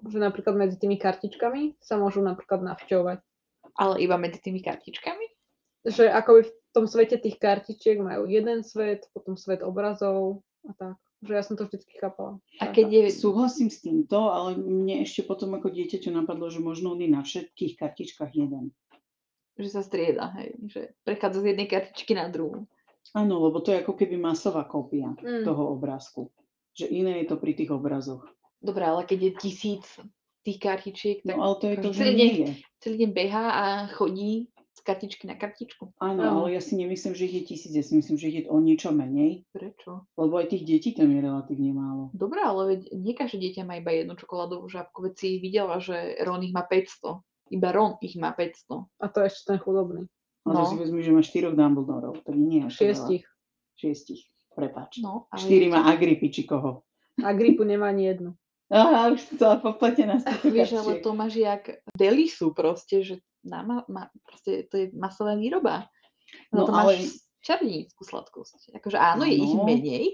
že napríklad medzi tými kartičkami sa môžu napríklad navšťovať. Ale iba medzi tými kartičkami? Že akoby v tom svete tých kartičiek majú jeden svet, potom svet obrazov a tak. Že ja som to vždy chápala. A keď je... Súhlasím s týmto, ale mne ešte potom ako dieťaťu napadlo, že možno on je na všetkých kartičkách jeden. že sa strieda, hej, že prechádza z jednej kartičky na druhú. Áno, lebo to je ako keby masová kópia Mm. toho obrázku. Že iné je to pri tých obrazoch. Dobre, ale keď je tisíc tých kartičiek, tak No ale to je to, že celý deň, nie je. celý deň behá a chodí kartičky na kartičku. Áno, Áno. ale ja si nemyslím, že ich je tisíc, ja si myslím, že ich je o niečo menej, Prečo? lebo aj tých detí tam je relatívne málo. Dobre, ale veď nie každé dieťa má iba jednu čokoládovú žabku, veď si videla, že Ron ich má 500. Iba Ron ich má 500. A to je ešte ten chudobný. Ale No. no. si vezmi, že má štyroch Dumbledorov, to nie je až to veľa. Šiestich. Šiestich, prepáč. No, ale Štyri má Agripy, či koho. A gripu nemá ani jednu. Aha, už celá popletená Vieš, ale to máš jak delisu proste, že na ma, ma, proste to je masová výroba. No, No to ale- máš čarodejníckú sladkosť. Akože áno, je ich menej,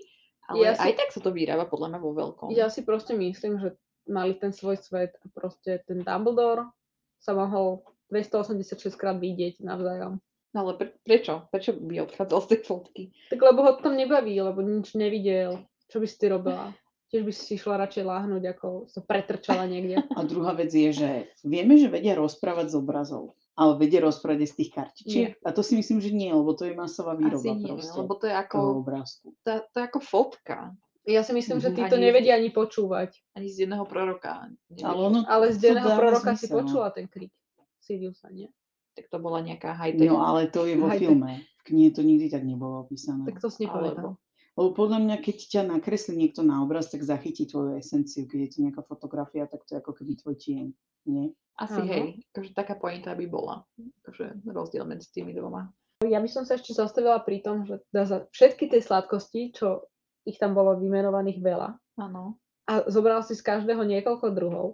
ale Ja si- aj tak sa to vyrába podľa mňa vo veľkom. Ja si proste myslím, že mali ten svoj svet a proste ten Dumbledore sa mohol 286 krát vidieť navzájom. No ale pre, prečo? Prečo by odchádzal z tej fotky? Tak lebo ho tam nebaví, lebo nič nevidel. Čo by si ty robila? Tiež by si išla radšej láhnuť, ako sa pretrčala niekde. A druhá vec je, že vieme, že vedia rozprávať z obrazov, ale vedia rozprávať z tých kartičiek. A to si myslím, že nie, lebo to je masová výroba Asi nie, proste lebo to je ako, obrázku. to, to je ako fotka. Ja si myslím, že Mhm. títo Ani- nevedia ani počúvať. Ani z jedného proroka. Ale ono, Ale z to denného dáva proroka si zmysel. počula ten krik Siriusa, nie? Tak to bola nejaká high-tech. No ale to je vo High-tech. filme. V knihe to nikdy tak nebolo opísané. Tak to si nepamätám. Lebo podľa mňa, keď ťa nakreslí niekto na obraz, tak zachytí tvoju esenciu. Keď je to nejaká fotografia, tak to je ako keby tvoj tieň. Nie? Asi Áno. hej, akože taká pointa by bola. Akože rozdiel medzi tými dvoma. Ja by som sa ešte zastavila pri tom, že teda za všetky tie sladkosti, čo ich tam bolo vymenovaných veľa, Áno. a zobral si z každého niekoľko druhov,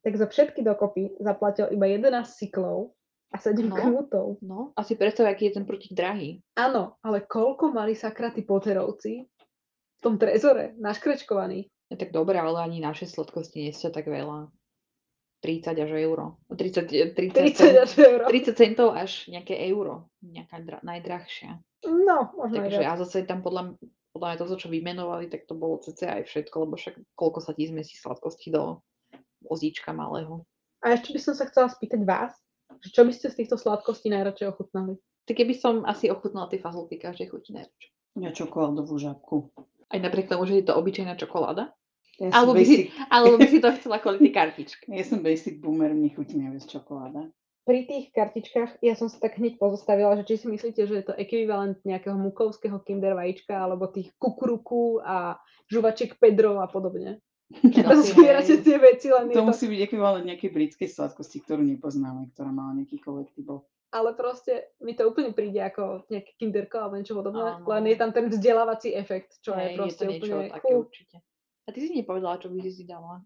tak za všetky dokopy zaplatil iba 11 cyklov a 7 No. knutov. No, asi predstav, aký je ten protik drahý. Áno, ale koľko mali sakra tí Potterovci v tom trezore naškrečkovaných? Je tak dobré, ale ani naše sladkosti nie sú tak veľa. 30 až euro. 30, eh, 30, 30 cent, až euro. 30 centov až nejaké euro. Nejaká dra- najdrahšia. No, možno Takže a zase tam podľa, podľa mňa to, čo vymenovali, tak to bolo cca aj všetko, lebo však koľko sa ti zmesí sladkosti do vozíčka malého. A ešte by som sa chcela spýtať vás, čo by ste z týchto sladkostí najradšej ochutnali? Tak keby som asi ochutnala tie fazulky každej chuti najradšej. Ja čokoládovú žabku. Aj napriek tomu, že je to obyčajná čokoláda. Ja Alebo by, si, alebo by si to chcela kvôli tej kartičke. ja som basic boomer, mne chutí najviac čokoláda. Pri tých kartičkách ja som sa tak hneď pozostavila, že či si myslíte, že je to ekvivalent nejakého mukovského kinder vajíčka alebo tých kukuruku a žuvačiek Pedro a podobne. Že tam Asi zbierate hej. tie veci, len je To to... musí byť ekvivalent nejakej britskej sladkosti, ktorú nepoznáme, ktorá mala nejaký kolektív. Ale proste mi to úplne príde ako nejaké kinderko alebo niečo podobné, Áno. len je tam ten vzdelávací efekt, čo je Hej, je proste to niečo úplne také určite. A ty si nepovedala, čo by si si dala.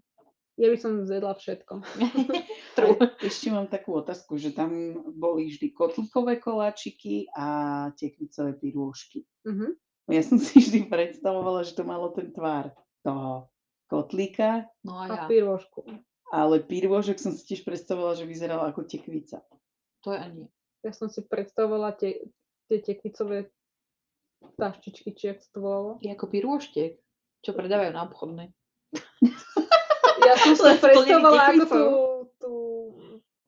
Ja by som zjedla všetko. Ešte mám takú otázku, že tam boli vždy kotlíkové koláčiky a tekvicové pirôžky. Mhm. Ja som si vždy predstavovala, že to malo ten tvár toho kotlíka, No a A ja. pirôžku. ale pirôžok som si tiež predstavovala, že vyzerala ako tekvica. To je ani. Ja som si predstavovala tie, tie tekvicové taštičky, či jak to volalo. Je ako pirôštek, čo predávajú na obchodnej. Ja som si predstavovala ako tú, tú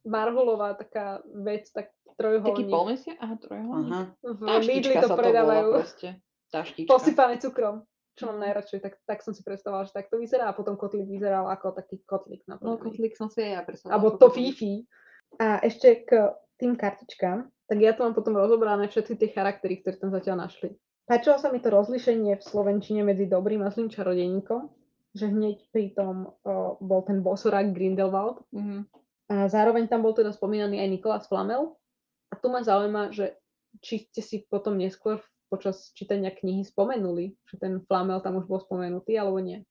Marhulová taká vec, tak Taký trojuholník. polmesia? Aha, trojuholník. Aha. V Taštička Lidli to predávajú. proste. Taštička. Posypané cukrom. Čo mám Mhm. najradšej, tak, tak som si predstavovala, že tak to vyzerá a potom kotlík vyzeral ako taký kotlík No, kotlík som si aj ja predstavila. Alebo to fifi. A ešte k tým kartičkám, tak ja tu mám potom rozobrané všetky tie charaktery, ktoré tam zatiaľ našli. Páčilo sa mi to rozlišenie v Slovenčine medzi dobrým a zlým čarodejníkom, že hneď pri tom o, bol ten bosorák Grindelwald Mhm. a zároveň tam bol teda spomínaný aj Nikolás Flamel. A tu ma zaujíma, že či ste si potom neskôr počas čítania knihy spomenuli, že ten Flamel tam už bol spomenutý, alebo nie.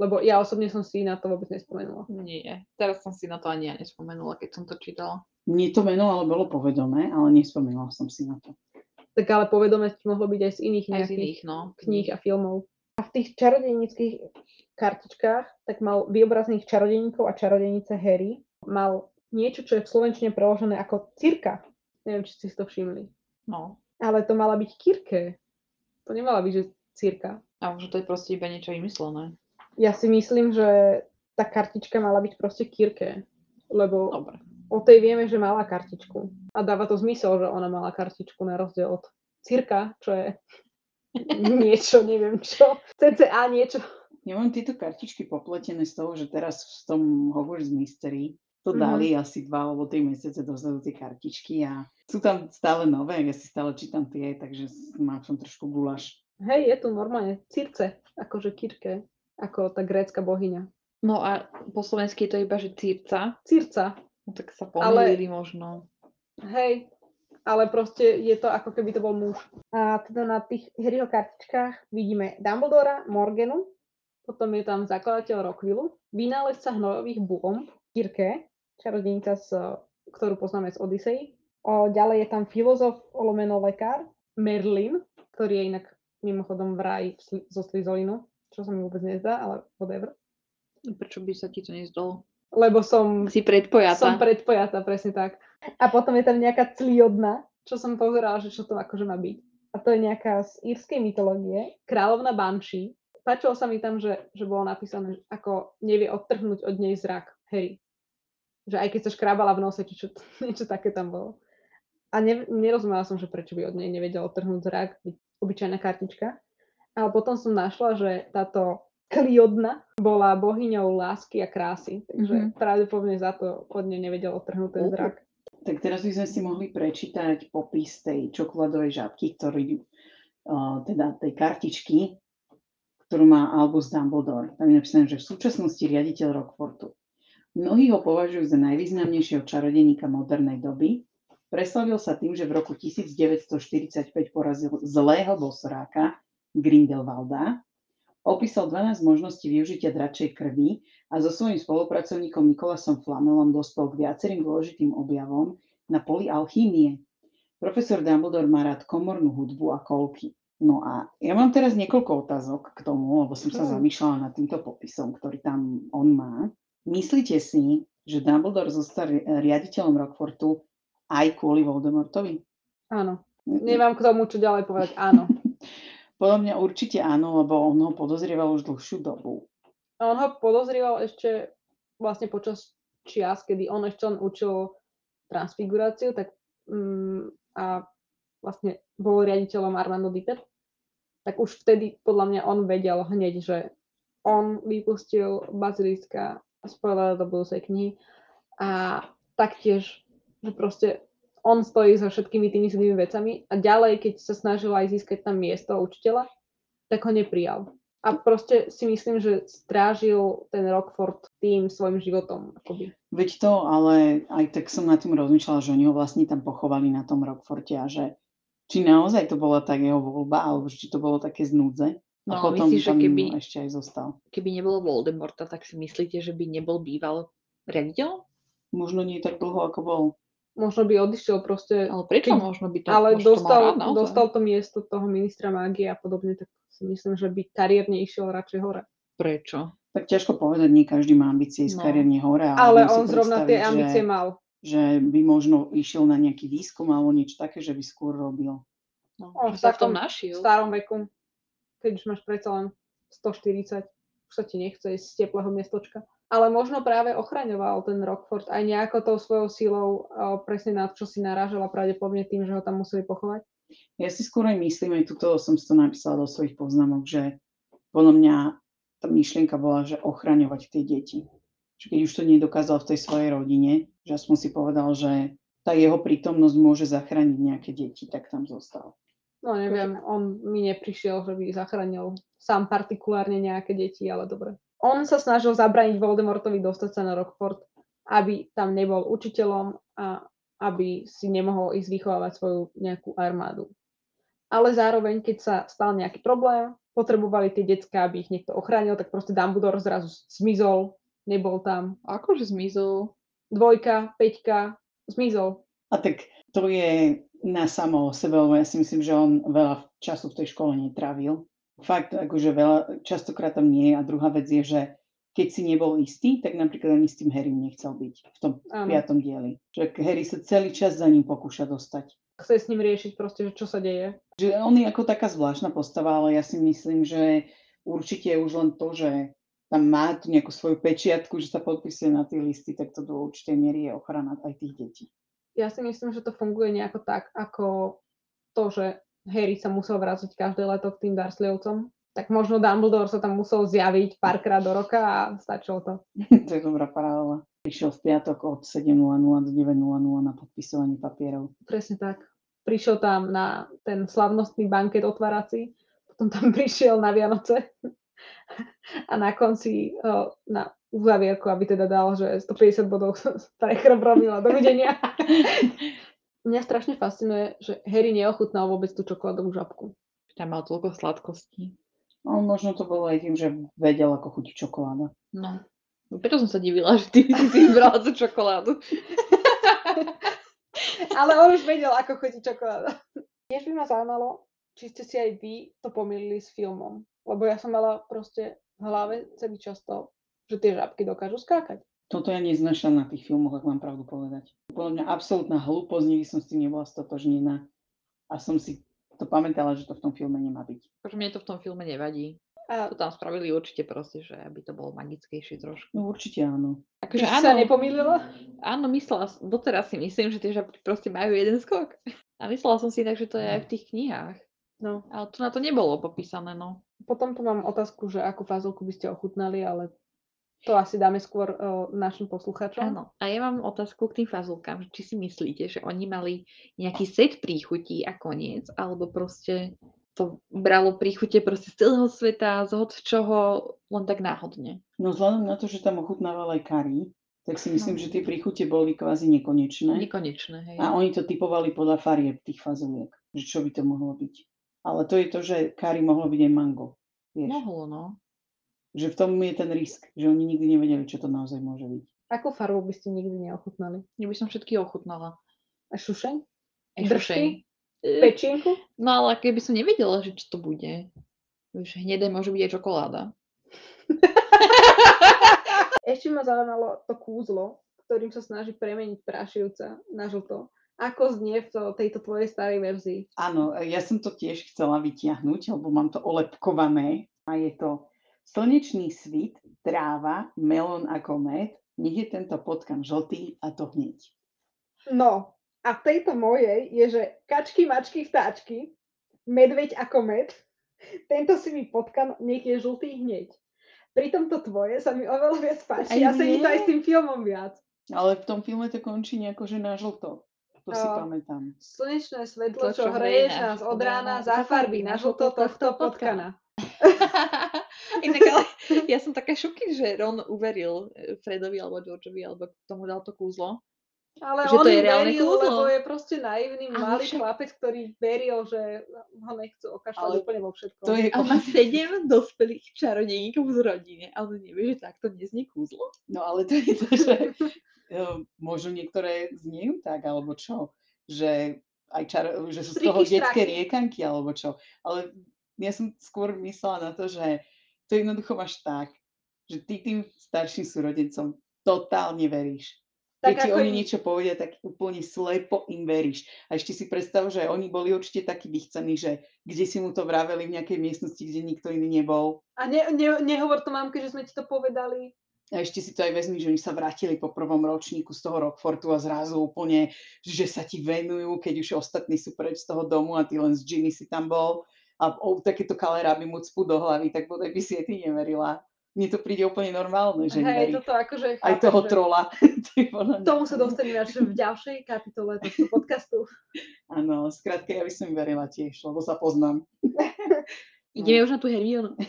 Lebo ja osobne som si na to vôbec nespomenula. Nie, teraz som si na to ani ja nespomenula, keď som to čítala. Mne to meno ale bolo povedomé, ale nespomenula som si na to. Tak ale povedomé ti mohlo byť aj z iných Aj z iných, no. kníh a filmov. A v tých čarodejníckých kartičkách tak mal vyobrazných čarodejníkov a čarodejnice Harry. Mal niečo, čo je v Slovenčine preložené ako cirka. Neviem, či ste si to všimli. No. Ale to mala byť kirke. To nemala byť, že cirka. A možno to je proste iba niečo vymyslené. Ja si myslím, že tá kartička mala byť proste kirke. Lebo Dobre. o tej vieme, že mala kartičku. A dáva to zmysel, že ona mala kartičku na rozdiel od cirka, čo je niečo, neviem čo. CCA niečo. Ja mám tieto kartičky popletené z toho, že teraz v tom Hogwarts Mystery to Mhm. dali asi dva alebo tri mesiace dozadu tie kartičky a sú tam stále nové, ja si stále čítam tie, takže mám som trošku gulaš. Hej, je tu normálne circe, akože kirke, ako tá grécka bohyňa. No a po slovensky je to iba, že círca. Circa, No tak sa Ale- pomýlili možno. hej, ale proste je to ako keby to bol muž. A teda na tých Harryho kartičkách vidíme Dumbledora, Morganu, potom je tam zakladateľ Rockvillu, vynálezca hnojových bomb, Kirke, čarodejnica, ktorú poznáme z Odyssey. O, ďalej je tam filozof, lomeno lekár, Merlin, ktorý je inak mimochodom vraj sli- zo Slizolinu, čo sa mi vôbec nezdá, ale whatever. Prečo by sa ti to nezdalo? Lebo som Si predpojatá. Som predpojatá, presne tak. A potom je tam nejaká cliodna, čo som pozerala, že čo to akože má byť. A to je nejaká z írskej mytológie, kráľovna Banshee. páčilo sa mi tam, že, že bolo napísané, ako nevie odtrhnúť od nej zrak Harry. Že aj keď sa škrábala v nose, či čo, niečo také tam bolo. A ne, nerozumela som, že prečo by od nej nevedela odtrhnúť zrak, obyčajná kartička. Ale potom som našla, že táto Kliodna bola bohyňou lásky a krásy, takže mm-hmm. pravdepodobne za to od nej nevedel odtrhnúť ten zrak. Tak teraz by sme si mohli prečítať popis tej čokoládovej žabky, ktorý, uh, teda tej kartičky, ktorú má Albus Dumbledore. Tam je napísané, že v súčasnosti riaditeľ Rockfortu. Mnohí ho považujú za najvýznamnejšieho čarodeníka modernej doby. Preslavil sa tým, že v roku 1945 porazil zlého bosoráka Grindelwalda, Opísal 12 možností využitia dračej krvi a so svojím spolupracovníkom Nikolasom Flamelom dospel k viacerým dôležitým objavom na poli alchímie. Profesor Dumbledore má rád komornú hudbu a kolky. No a ja mám teraz niekoľko otázok k tomu, lebo som sa mm. zamýšľala nad týmto popisom, ktorý tam on má. Myslíte si, že Dumbledore zostal riaditeľom Rockfortu aj kvôli Voldemortovi? Áno. Nemám k tomu, čo ďalej povedať. Áno. Podľa mňa určite áno, lebo on ho podozrieval už dlhšiu dobu. A on ho podozrieval ešte vlastne počas čias, kedy on ešte len učil transfiguráciu, tak um, a vlastne bol riaditeľom Armando Dieter, tak už vtedy podľa mňa on vedel hneď, že on vypustil Baziliska, spoiler do budúcej knihy, a taktiež, že proste on stojí za všetkými tými zlými vecami a ďalej, keď sa snažil aj získať tam miesto učiteľa, tak ho neprijal. A proste si myslím, že strážil ten Rockford tým svojim životom. Akoby. Veď to, ale aj tak som na tým rozmýšľala, že oni ho vlastne tam pochovali na tom Rockforte a že či naozaj to bola tak jeho voľba, alebo či to bolo také znúdze. No, a potom myslíš, tam že keby, ešte aj zostal. Keby nebolo Voldemorta, tak si myslíte, že by nebol býval riaditeľ? Možno nie tak dlho, ako bol možno by odišiel proste. Ale prečo keď, možno by to Ale dostal, to rád, dostal to miesto toho ministra mágie a podobne, tak si myslím, že by kariérne išiel radšej hore. Prečo? Tak ťažko povedať, nie každý má ambície ísť no. kariérne hore. Ale, ale on zrovna tie ambície že, mal. Že by možno išiel na nejaký výskum alebo niečo také, že by skôr robil. No, on v takom starom veku, keď už máš predsa len 140, už sa ti nechce ísť z teplého miestočka ale možno práve ochraňoval ten Rockford aj nejako tou svojou sílou presne na čo si narážala pravdepodobne tým, že ho tam museli pochovať? Ja si skôr aj myslím, aj tuto som si to napísala do svojich poznámok, že podľa mňa tá myšlienka bola, že ochraňovať tie deti. Že keď už to nedokázal v tej svojej rodine, že aspoň si povedal, že tá jeho prítomnosť môže zachrániť nejaké deti, tak tam zostal. No neviem, on mi neprišiel, že by zachránil sám partikulárne nejaké deti, ale dobre on sa snažil zabraniť Voldemortovi dostať sa na Rockford, aby tam nebol učiteľom a aby si nemohol ísť vychovávať svoju nejakú armádu. Ale zároveň, keď sa stal nejaký problém, potrebovali tie decka, aby ich niekto ochránil, tak proste Dumbledore zrazu zmizol, nebol tam. Akože zmizol? Dvojka, peťka, zmizol. A tak to je na samo o sebe, lebo ja si myslím, že on veľa času v tej škole netrávil fakt akože veľa, častokrát tam nie je. A druhá vec je, že keď si nebol istý, tak napríklad ani s tým Harrym nechcel byť v tom Áno. piatom dieli. Že Harry sa celý čas za ním pokúša dostať. Chce s ním riešiť proste, že čo sa deje. Že on je ako taká zvláštna postava, ale ja si myslím, že určite už len to, že tam má tu nejakú svoju pečiatku, že sa podpisuje na tie listy, tak to do určitej miery je ochrana aj tých detí. Ja si myslím, že to funguje nejako tak, ako to, že Harry sa musel vrátiť každé leto k tým Dursleyovcom, tak možno Dumbledore sa tam musel zjaviť párkrát do roka a stačilo to. to je dobrá paralela. Prišiel v piatok od 7.00 do 9.00 na podpisovanie papierov. Presne tak. Prišiel tam na ten slavnostný banket otvárací, potom tam prišiel na Vianoce a na konci na uzavierku, aby teda dal, že 150 bodov pre a dovidenia. Mňa strašne fascinuje, že Harry neochutnal vôbec tú čokoládovú žabku. Tam mal toľko sladkostí. No, možno to bolo aj tým, že vedel, ako chutí čokoláda. No. no preto som sa divila, že ty si si vybrala tú čokoládu. Ale on už vedel, ako chutí čokoláda. Tiež by ma zaujímalo, či ste si aj vy to pomýlili s filmom. Lebo ja som mala proste v hlave celý čas to, že tie žabky dokážu skákať. Toto ja neznašam na tých filmoch, ak mám pravdu povedať. Podľa mňa absolútna hlúposť, nikdy som s tým nebola stotožnená a som si to pamätala, že to v tom filme nemá byť. Takže mne to v tom filme nevadí. A To tam spravili určite proste, že aby to bolo magickejšie trošku. No určite áno. Takže si sa nepomýlila? Áno, myslela, som- doteraz si myslím, že tie žabky proste majú jeden skok. A myslela som si tak, že to je aj v tých knihách. No. Ale tu na to nebolo popísané, no. Potom tu mám otázku, že akú fazulku by ste ochutnali, ale to asi dáme skôr uh, našim poslucháčom. Áno. A ja mám otázku k tým fazulkám, že či si myslíte, že oni mali nejaký set príchutí a koniec, alebo proste to bralo príchute proste z celého sveta, z hoď čoho, len tak náhodne. No vzhľadom na to, že tam ochutnával aj kari, tak si myslím, No. že tie príchute boli kvázi nekonečné. Nekonečné, hej. A oni to typovali podľa farieb tých fazuliek, že čo by to mohlo byť. Ale to je to, že kari mohlo byť aj mango. Vieš? Mohlo, no. Že v tom je ten risk, že oni nikdy nevedeli, čo to naozaj môže byť. Akú farbu by ste nikdy neochutnali? Ja by som všetky ochutnala. A šušeň? Aj Držky? šušej. E, Pečienku? No ale keby som nevedela, že čo to bude. Už hnedé môže byť aj čokoláda. Ešte ma zaujímalo to kúzlo, ktorým sa snaží premeniť prašivca na žlto. Ako znie v to, tejto tvojej starej verzii? Áno, ja som to tiež chcela vytiahnuť, lebo mám to olepkované a je to slnečný svit, tráva, melón ako med, nech je tento potkan žltý a to hneď. No, a v tejto mojej je, že kačky, mačky, vtáčky, medveď ako med, tento si mi potkan, nech je žltý hneď. Pri tomto tvoje sa mi oveľa viac páči Aj a sedí to aj s tým filmom viac. Ale v tom filme to končí nejako, že na žlto. To si Jo. pamätám. Slnečné svetlo, To, čo čo hreješ hreje nás od rána, zafarbí na žlto tohto potkana. Inak ale ja som taká šoky, že Ron uveril eh, Fredovi alebo Georgeovi, alebo tomu dal to kúzlo. Ale Že on to je reálne veril, kúzlo. lebo je proste naivný Ale malý však- chlapec, ktorý veril, že ho nechcú okašľať Ale úplne vo všetkom. To je, A má sedem dospelých čarodejníkov z rodiny, ale nevie, že takto neznie kúzlo. no ale to je to, že eh, možno niektoré zniejú tak, alebo čo, že aj čar, že sú z toho detské riekanky, alebo čo. Ale ja som skôr myslela na to, že to jednoducho máš tak, že ty tým starším súrodencom totálne veríš. Keď Tak ti ako oni im- niečo povedia, tak úplne slepo im veríš. A ešte si predstav, že oni boli určite takí vychcení, že kde si mu to vraveli v nejakej miestnosti, kde nikto iný nebol. A ne, ne, nehovor to mamke, že sme ti to povedali. A ešte si to aj vezmi, že oni sa vrátili po prvom ročníku z toho Rockfortu a zrazu úplne, že sa ti venujú, keď už ostatní sú preč z toho domu a ty len s Ginny si tam bol a o, takéto kaleráby mu cpú do hlavy, tak bodaj by si aj ty neverila. Mne to príde úplne normálne, že Hej, toto akože Aj chápem, toho že trola. Tomu sa dostaneme až v ďalšej kapitole tohto podcastu. Áno, skrátka, ja by som verila tiež, lebo sa poznám. Ideme už na tú Hermionu.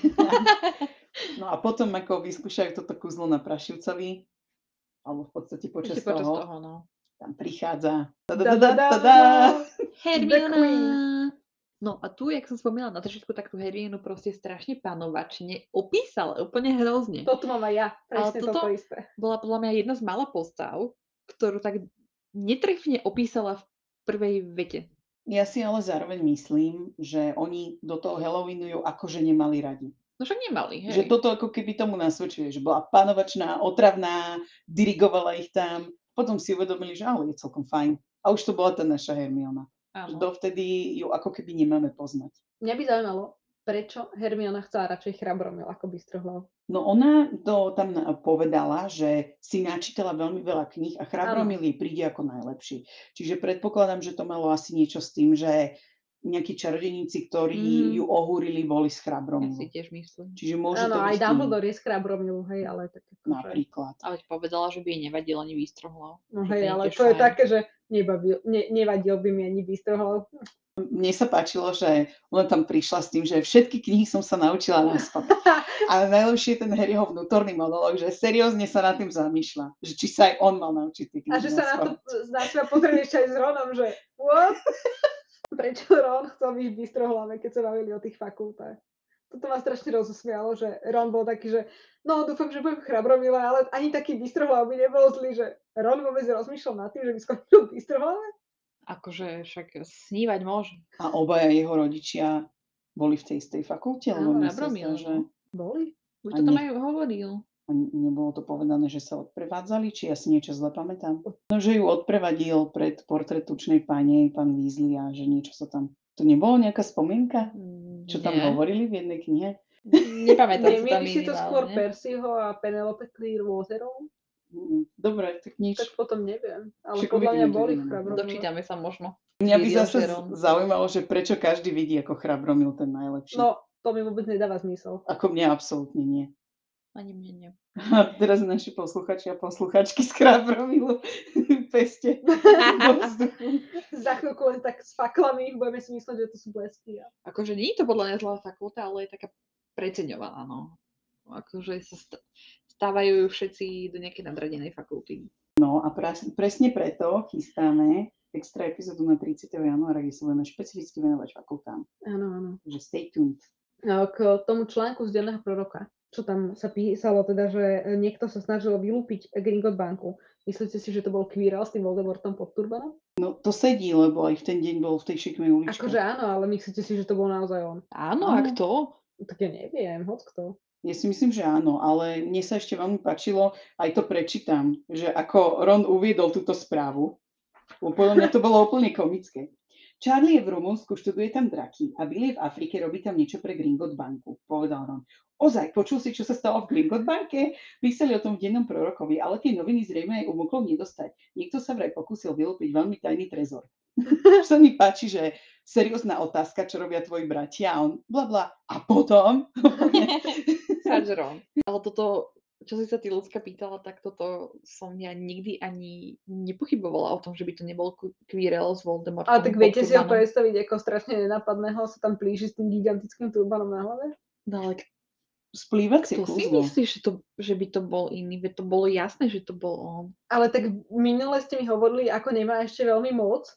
No a potom, ako vyskúšajú toto kúzlo na Prašivcovi, alebo v podstate počas, počas toho, toho, no. tam prichádza. Da, da, da, Tadadadadada. Hermiona! No a tu, jak som spomínala na začiatku, tak tú Hermionu proste strašne panovačne opísala, úplne hrozne. Toto mám aj ja, Ale presne toto- toto isté. Bola podľa mňa jedna z mála postav, ktorú tak netrefne opísala v prvej vete. Ja si ale zároveň myslím, že oni do toho Halloweenu ju akože nemali radi. No však nemali, hej. Že toto ako keby tomu nasvedčuje, že bola panovačná, otravná, dirigovala ich tam. Potom si uvedomili, že ale je celkom fajn. A už to bola tá naša Hermiona. Áno. dovtedy ju ako keby nemáme poznať. Mňa by zaujímalo, prečo Hermiona chcela radšej chrabromil ako bystrohlav. No ona to tam povedala, že si načítala veľmi veľa kníh a Chrabromil jej príde ako najlepší. Čiže predpokladám, že to malo asi niečo s tým, že nejakí čarodeníci, ktorí Mm. ju ohúrili, boli z Ja si tiež myslím. Čiže môže Áno, to aj Dumbledore je z chrabromil, hej, ale tak akože... napríklad. Ale povedala, že by jej nevadil ani výstrohlav. No hej, ale to je také, že nebavil, ne, nevadil by mi ani bystrohlav. Mne sa páčilo, že ona tam prišla s tým, že všetky knihy som sa naučila na spamäť. Ale najlepšie je ten Harryho vnútorný monolog, že seriózne sa nad tým zamýšľa, že či sa aj on mal naučiť tie knihy A že sa na to na seba pozrieš aj s Ronom, že what? Prečo Ron chcel byť v bystrohlave, keď sa bavili o tých fakultách? Toto ma strašne rozosmialo, že Ron bol taký, že no dúfam, že budem chrabromilá, ale ani taký bystrohlav by nebol zlý, že Ron vôbec rozmýšľal nad tým, že by skončil v bystrohlave. Akože však snívať môže. A obaja jeho rodičia boli v tej istej fakulte, Áno, zdá, že no. Boli? Už to tam aj hovoril. a nebolo to povedané, že sa odprevádzali, či ja si niečo zle pamätám. No, že ju odprevadil pred portrét tučnej pane pán Weasley a že niečo sa tam... To nebolo nejaká spomienka? Mm, Čo tam nie. hovorili v jednej knihe? Nepamätám si tam si to skôr minimálne. Percyho a Penelope Clearwaterov? Mm, Dobre, tak nič. Tak potom neviem. Ale Však podľa mňa boli uvidíme. chrabromilé. Dočítame sa možno. Mňa by zase zaujímalo, že prečo každý vidí ako chrabromil ten najlepší. No, to mi vôbec nedáva zmysel. Ako mne absolútne nie. Ani mne nie. A teraz naši posluchači a posluchačky chrábromilu peste vo vzduchu. Za chvíľku len tak s faklami budeme si myslieť, že to sú blesky. A... Akože nie je to podľa mňa zlá fakulta, ale je taká preceňovaná, no. Akože sa st- stávajú ju všetci do nejakej nadradenej fakulty. No a pras- presne preto chystáme extra epizódu na 30. januára, kde sa budeme špecificky venovať fakultám. Áno, áno. Takže stay tuned. No, K tomu článku z denného proroka, čo tam sa písalo, teda, že niekto sa snažil vylúpiť Gringot banku. Myslíte si, že to bol Quirrell s tým Voldemortom pod turbanom? No to sedí, lebo aj v ten deň bol v tej šikmej uličke. Akože áno, ale myslíte si, že to bol naozaj on? Áno, Áno. a kto? Tak ja neviem, hoď kto. Ja si myslím, že áno, ale mne sa ešte veľmi páčilo, aj to prečítam, že ako Ron uviedol túto správu, podľa mňa to bolo úplne komické. Charlie je v Rumunsku, študuje tam draky a Billy je v Afrike, robí tam niečo pre Gringot banku, povedal Ron. Ozaj, počul si, čo sa stalo v Gringot banke? Písali o tom v dennom prorokovi, ale tie noviny zrejme aj umoklo nedostať. Niekto sa vraj pokúsil vylúpiť veľmi tajný trezor. sa mi páči, že seriózna otázka, čo robia tvoji bratia a on bla bla. A potom? Ale toto, čo si sa ty ľudská pýtala, tak toto som ja nikdy ani nepochybovala o tom, že by to nebol Qu- Quirrell s Voldemortom. Ale tak viete si ho predstaviť, ako strašne nenapadného sa tam plíži s tým gigantickým turbanom na hlave? No ale Splývacie kto si kúzlo. myslíš, že, to, že by to bol iný? Veď to bolo jasné, že to bol on. Ale tak minule ste mi hovorili, ako nemá ešte veľmi moc.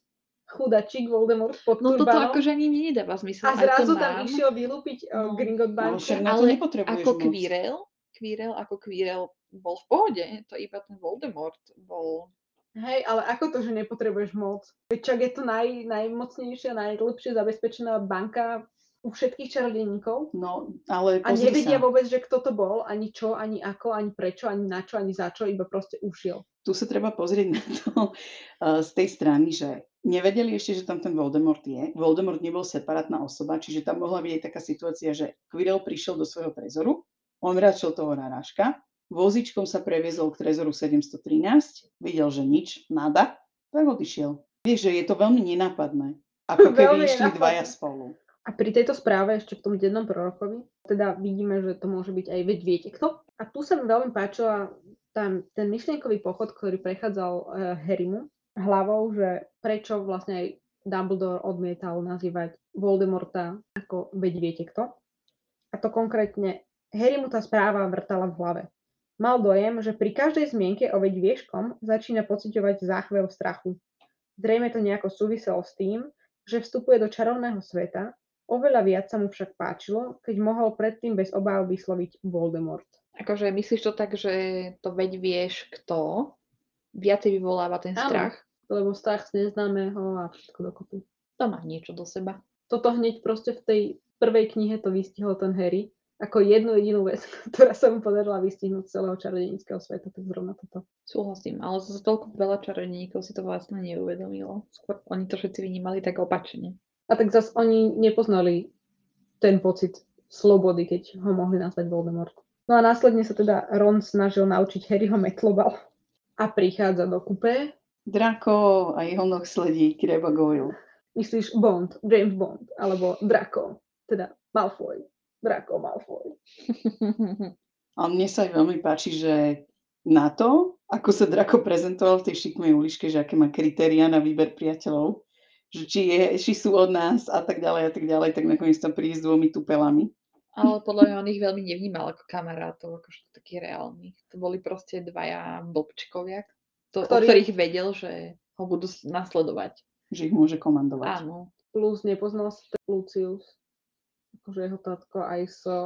Chudačík Voldemort pod No toto turbanom. akože ani nedáva zmysel. A zrazu tam išiel vylúpiť No. no. Gringot na to Ale ako moc. Quirrell, Quirrell ako Quirrell bol v pohode. To iba ten Voldemort bol... Hej, ale ako to, že nepotrebuješ moc? Veď čak je to naj, najmocnejšia, najlepšie zabezpečená banka u všetkých čarodejníkov. No, ale A nevedia sa. vôbec, že kto to bol, ani čo, ani ako, ani prečo, ani na čo, ani za čo, iba proste ušiel. tu sa treba pozrieť na to eh, z tej strany, že nevedeli ešte, že tam ten Voldemort je. Voldemort nebol separátna osoba, čiže tam mohla byť aj taká situácia, že Quirrell prišiel do svojho trezoru, on mračil toho narážka, vozičkom sa previezol k trezoru 713, videl, že nič, nada, tak odišiel. Vieš, že je to veľmi nenápadné. Ako keby išli nenápadné. dvaja spolu. A pri tejto správe ešte v tom dennom prorokovi, teda vidíme, že to môže byť aj veď viete kto. A tu sa mi veľmi páčila tam, ten myšlienkový pochod, ktorý prechádzal uh, Harrymu hlavou, že prečo vlastne aj Dumbledore odmietal nazývať Voldemorta ako veď viete kto. A to konkrétne, Harry mu tá správa vrtala v hlave. Mal dojem, že pri každej zmienke o veď vieškom začína pociťovať záchvev strachu. Zrejme to nejako súviselo s tým, že vstupuje do čarovného sveta, oveľa viac sa mu však páčilo, keď mohol predtým bez obáv vysloviť Voldemort. Akože myslíš to tak, že to veď vieš kto? Viacej vyvoláva ten Áno. strach? Lebo strach z neznámeho a všetko dokopy. To má niečo do seba. Toto hneď proste v tej prvej knihe to vystihol ten Harry, ako jednu jedinú vec, ktorá sa mu podarila vystihnúť z celého čarodejníckého sveta, tak zrovna toto. Súhlasím, ale zase toľko veľa čarodejníkov si to vlastne neuvedomilo. Skôr oni to všetci vnímali tak opačne. A tak zase oni nepoznali ten pocit slobody, keď ho mohli nazvať Voldemort. No a následne sa teda Ron snažil naučiť Harryho metlobal a prichádza do kupé. Draco a jeho noh sledí Kreba Goyle. Myslíš Bond, James Bond, alebo Draco, teda Malfoy. Draco Malfoy. A mne sa aj veľmi páči, že na to, ako sa Draco prezentoval v tej šikmej uličke, že aké má kritéria na výber priateľov, že či, je, či sú od nás a tak ďalej a tak ďalej, tak nakoniec tam príde s dvomi tupelami. Ale podľa mňa on ich veľmi nevnímal ako kamarátov, akože taký reálny. To boli proste dvaja blbčkovia, to, o Ktorí- ktorých vedel, že ho budú nasledovať. že ich môže komandovať. Áno, Plus nepoznal Lucius, akože jeho tatko aj so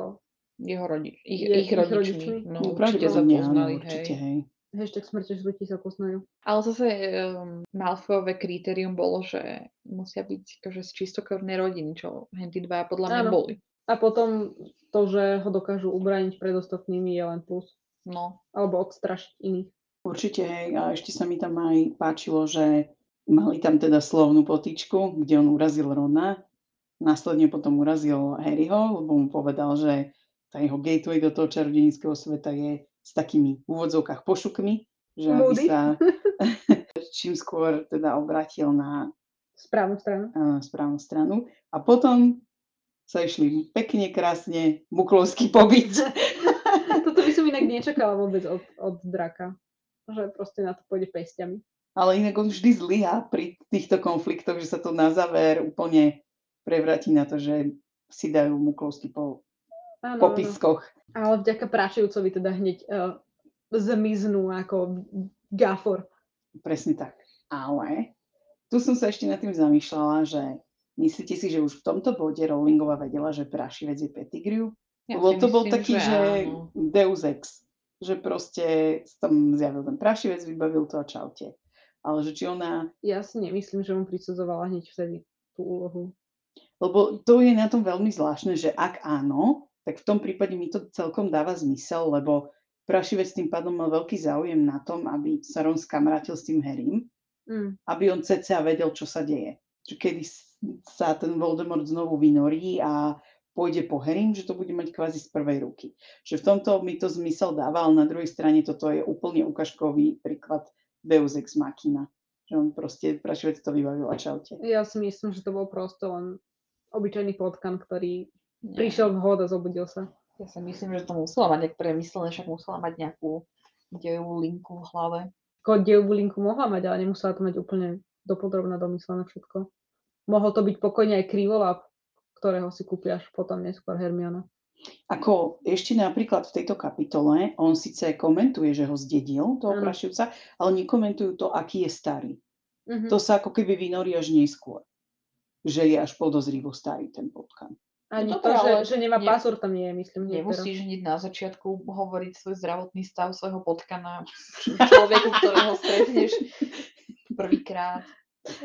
jeho rodič, ich, Je- ich, ich rodičmi. rodičmi? No, No, určite sa pravdepodobne áno, poznali, určite, hej. hej. hashtag smrte žrutí sa poznajú. Ale zase um, Malfoyové kritérium bolo, že musia byť akože z čistokrvnej rodiny, čo henty dva podľa mňa Áno. boli. A potom to, že ho dokážu ubrániť pred ostatnými je len plus. No, Alebo odstrašiť iných. Určite, hej. A ešte sa mi tam aj páčilo, že mali tam teda slovnú potičku, kde on urazil Rona, následne potom urazil Harryho, lebo mu povedal, že tá jeho gateway do toho čarodejníckého sveta je s takými úvodzovkách pošukmi, že aby sa čím skôr teda obratil na Správnu stranu. a, správnu stranu. A potom sa išli pekne, krásne muklovský pobyt. Toto by som inak nečakala vôbec od, od draka. Že proste na to pôjde pestiami. Ale inak on vždy zlyhá pri týchto konfliktoch, že sa to na záver úplne prevráti na to, že si dajú muklovský po, Áno, po piskoch. Ale vďaka Prašivcovi teda hneď uh, zmiznú ako gafor. Presne tak. Ale tu som sa ešte nad tým zamýšľala, že myslíte si, že už v tomto bode Rowlingová vedela, že Prašivec je Pettigrew? Ja Lebo to bol myslím, taký, že, áno. Deus Ex. Že proste tam zjavil ten Prašivec, vybavil to a čaute. Ale že či ona Ja si nemyslím, že mu prisudzovala hneď vtedy tú úlohu. Lebo to je na tom veľmi zvláštne, že ak áno, tak v tom prípade mi to celkom dáva zmysel, lebo Prašivec tým pádom mal veľký záujem na tom, aby sa Ron skamarátil s tým Harrym, Mm. aby on cca vedel, čo sa deje. Že kedy sa ten Voldemort znovu vynorí a pôjde po Harrym, že to bude mať kvázi z prvej ruky. Že v tomto mi to zmysel dáva, ale na druhej strane toto je úplne ukážkový príklad Deus Ex Machina. Že on proste, Prašivec to vybavil a čaute. Ja si myslím, že to bol proste len obyčajný potkan, ktorý Nie. prišiel vhod a zobudil sa. Ja si myslím, že to musela mať nejak premyslené, však musela mať nejakú dejovú linku v hlave. Ako dievú linku mohla mať, ale nemusela to mať úplne dopodrobne domyslené všetko. Mohol to byť pokojne aj krivolap, ktorého si kúpi až potom neskôr Hermiona. Ako ešte napríklad v tejto kapitole, on síce komentuje, že ho zdedil, toho prašivca, ale nekomentujú to, aký je starý. Mhm. To sa ako keby vynorí až neskôr. Že je až podozrivo starý ten potkan. Ani No to, že, ale že nemá ne- pásor, tam nie je, myslím. Nemusíš hneď na začiatku hovoriť svoj zdravotný stav svojho potkana človeku, ktorého stretneš prvýkrát.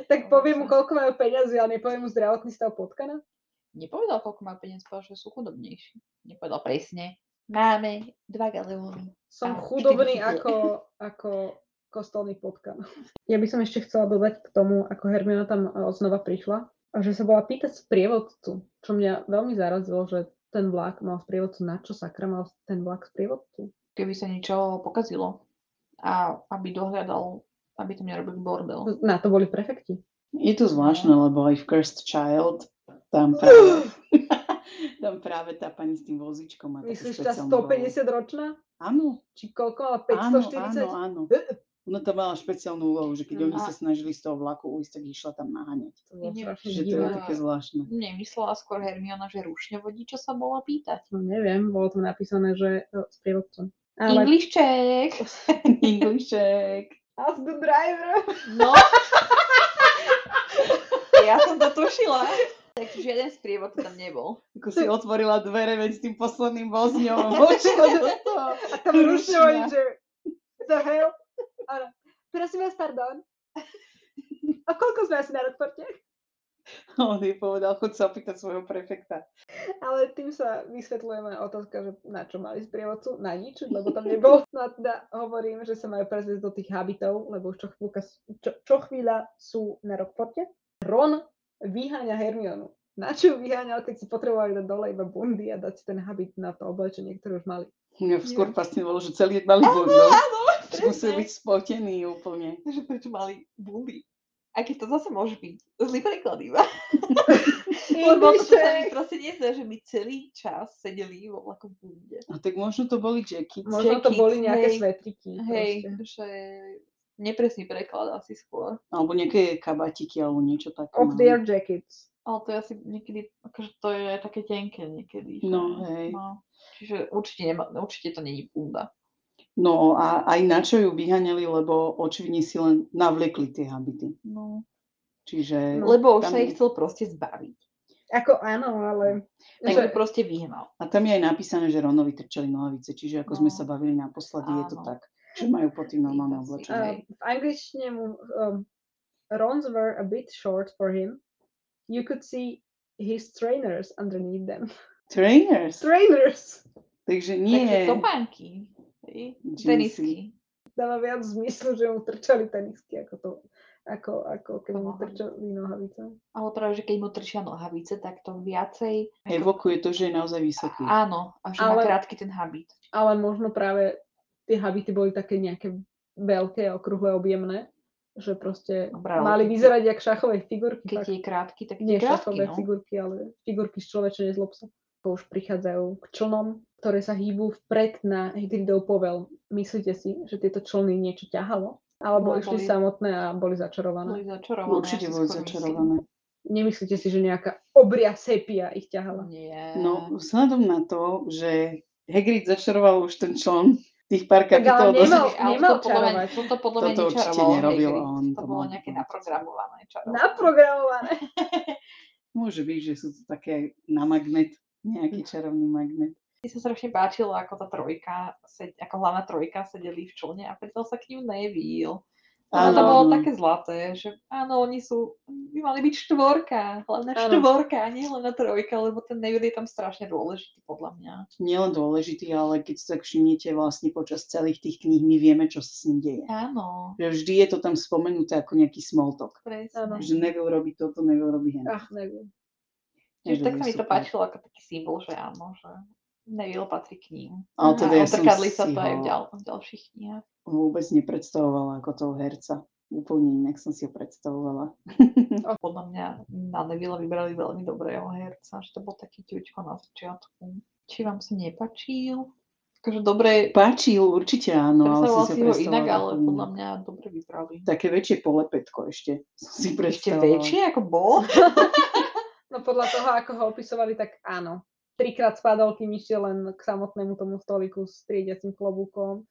Tak poviem mu, koľko majú peniazy, ale nepoviem mu zdravotný stav potkana. Nepovedal, koľko má peniaz, povedal, že sú chudobnejší. Nepovedal presne. Máme dva galeóny. Som chudobný ako, ako kostolný potkan. Ja by som ešte chcela dodať k tomu, ako Hermiona tam e, znova prišla, že sa bola pýtať sprievodcu, čo mňa veľmi zarazilo, že ten vlak mal sprievodcu, na čo sakra mal ten vlak sprievodcu. Keby sa niečo pokazilo a aby dohľadal, aby tam nerobili bordel. Na to boli prefekti. Je to zvláštne, lebo aj v Cursed Child tam práve, tam práve tá pani s tým takú Myslíš tá špeciálnu rolu. 150 ročná? Áno, Či koľko áno, 540? áno, áno. Ona tam mala špeciálnu úlohu, že keď Mm. oni A- sa snažili z toho vlaku ujsť, tak išla tam naháňať. To Že to je také zvláštne. Nemyslela skôr Hermiona, že rušňovodí, čo sa bola pýtať. No, neviem, bolo tam napísané, že e, sprievodcom. Ale English check! Englišek. Ask the driver. No. ja som to tušila. Tak žiaden sprievod tam nebol. Ako si otvorila dvere, veď s tým posledným vozňom. Do toho. A tam rušňovali, že the hell? Áno. Prosím vás, pardon. A koľko sme asi na rozporte? On jej povedal, chod sa opýtať svojho prefekta. Ale tým sa vysvetľujeme otázka, že na čo mali sprievodcu? Na nič, lebo tam nebol. No a teda hovorím, že sa majú prezviesť do tých habitov, lebo už čo, chvíľka, čo, čo chvíľa sú na Rockporte. Ron vyháňa Hermionu. Na čo ju vyháňal, keď si potrebovali dať dole iba bundy a dať si ten habit na to oblečenie, ktoré už mali. Mňa skôr fascinovalo, že celý malý Áno, bundel. áno, Musel presne. byť spotený úplne. Že prečo mali bundy? Aj keď to zase môže byť zlý preklad iba. Lebo to sa mi proste nezdá, že my celý čas sedeli vo vlaku v bunde. A tak možno to boli jackets. Možno to Jackets, boli nejaké hej. svetriky. Hej, proste. že nepresný preklad asi skôr. Alebo nejaké kabatiky, alebo niečo také. Of no. their jackets. Ale to je asi niekedy, akože to je také tenké niekedy. No, hej. No. Čiže určite, nema, určite to není bunda. No a aj na čo ju vyháňali, lebo očividne si len navliekli tie habity. No. Čiže... No, Lebo už sa ich chcel proste zbaviť. Ako áno, ale... Tak že- proste vyhnal. A tam je aj napísané, že Ronovi trčali nohavice, čiže ako sme No. sa bavili naposledy, je to Áno. tak, že majú po tým normálne. Hej. Uh, v angličtine mu um, Rons were a bit short for him. You could see his trainers underneath them. Trainers! Trainers! Takže Takže nie topánky. Tenisky. Dáva viac zmyslu, že mu trčali tenisky, ako to ako, ako keď mu trčali nohavice. Ale práve, že keď mu trčia nohavice, tak to viacej... Evokuje to, že je naozaj vysoký. Áno, a že má Ale- krátky ten habit. Ale možno práve tie habity boli také nejaké veľké, okrúhle, objemné, že proste Dobre, ale mali vyzerať jak šachové figurky. Keď fakt. je krátky, tak Nie krátky, šachové no. figurky, ale figurky z človeče nezlob sa. Už prichádzajú k člnom, ktoré sa hýbu vpred na Hagridov povel. Myslíte si, že tieto člny niečo ťahalo? Alebo No, išli boli- samotné a boli začarované? Boli začarované. Určite ja si boli myslím. začarované. Nemyslíte si, že nejaká obria sepia ich ťahala? Nie. No, vzhľadom na to, že Hagrid začaroval už ten čln, tých pár Tak ale kapitol nemal- nemal to podľa mňa, toto podľa mňa Toto určite nerobil Hagrid. on, To to bolo nejaké naprogramované čarovanie. Naprogramované. Môže byť, že sú to také na magnet, nejaký čarovný magnet. Mne sa strašne páčilo, ako tá trojka, ako hlavná trojka sedeli v člne a pridal sa k ním Neville. Ono to Áno, bolo také zlaté, že áno, oni sú, by mali byť štvorka, hlavná Áno. štvorka, nie len na trojka, lebo ten Neville je tam strašne dôležitý podľa mňa. Nielen dôležitý, ale keď tak všimnete vlastne počas celých tých kníh, my vieme, čo sa s ním deje. Áno, Že vždy je to tam spomenuté ako nejaký small talk. presne. Že Neville robí toto, Neville robí hen. Ach, neviem. Čiže Neville tak sa mi to páčilo ako taký symbol, že áno, že Neville patrí k ním. Ale teda ja som sa si to aj v, ho ďal, v ďalších knihách. vôbec nepredstavovala ako toho herca. Úplne inak som si ho predstavovala. Podľa mňa na Neville vybrali veľmi dobrého herca, že to bol taký ťučko na začiatku. Či vám sa nepačil? Akože dobre, Páčil, určite áno, ale som si ho ho inak, ale podľa mňa dobre vybrali. Také väčšie polepetko ešte som si Ešte predstavovala. väčšie ako bol? No podľa toho, ako ho opisovali, tak áno. Trikrát spadol, kým išiel len k samotnému tomu stoliku s triediacim klobúkom.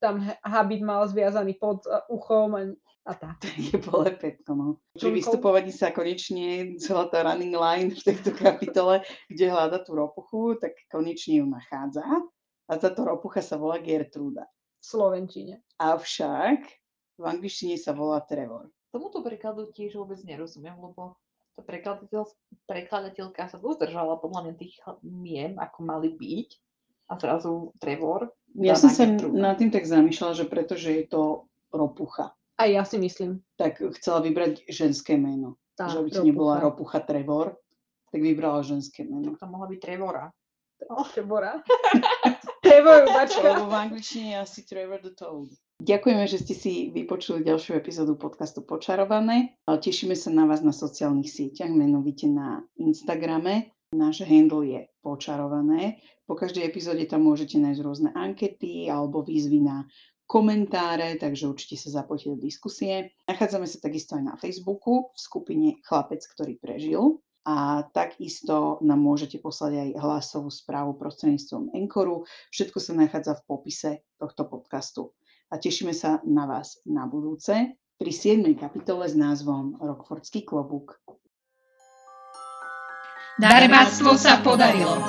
Tam ha- habit mal zviazaný pod uh, uchom a, a tak. je polepetko, no. Pri Čunkou. vystupovaní sa konečne celá tá running line v tejto kapitole, kde hľada tú ropuchu, tak konečne ju nachádza. A táto ropucha sa volá Gertruda. V Slovenčine. Avšak v angličtine sa volá Trevor. Tomuto prekladu tiež vôbec nerozumiem, lebo tá prekladateľ, prekladateľka sa uzdržala podľa mňa tých mien, ako mali byť. A zrazu Trevor. Ja som na sa nad tým tak zamýšľala, že pretože je to ropucha, A ja si myslím. tak chcela vybrať ženské meno. Tá že aby to nebola ropucha. ropucha Trevor, tak vybrala ženské meno. Tak to mohla byť Trevora. Trevora. Trevor, bačka. Lebo v angličtine je asi Trevor the Toad. Ďakujeme, že ste si vypočuli ďalšiu epizódu podcastu Počarované. Tešíme sa na vás na sociálnych sieťach, menovite na Instagrame. Náš handle je Počarované. Po každej epizóde tam môžete nájsť rôzne ankety alebo výzvy na komentáre, takže určite sa zapojte do diskusie. Nachádzame sa takisto aj na Facebooku v skupine Chlapec, ktorý prežil. A takisto nám môžete poslať aj hlasovú správu prostredníctvom Enkoru. Všetko sa nachádza v popise tohto podcastu. A tešíme sa na vás na budúce pri 7. kapitole s názvom Rockfordský klobúk. Darebáctvo sa podarilo.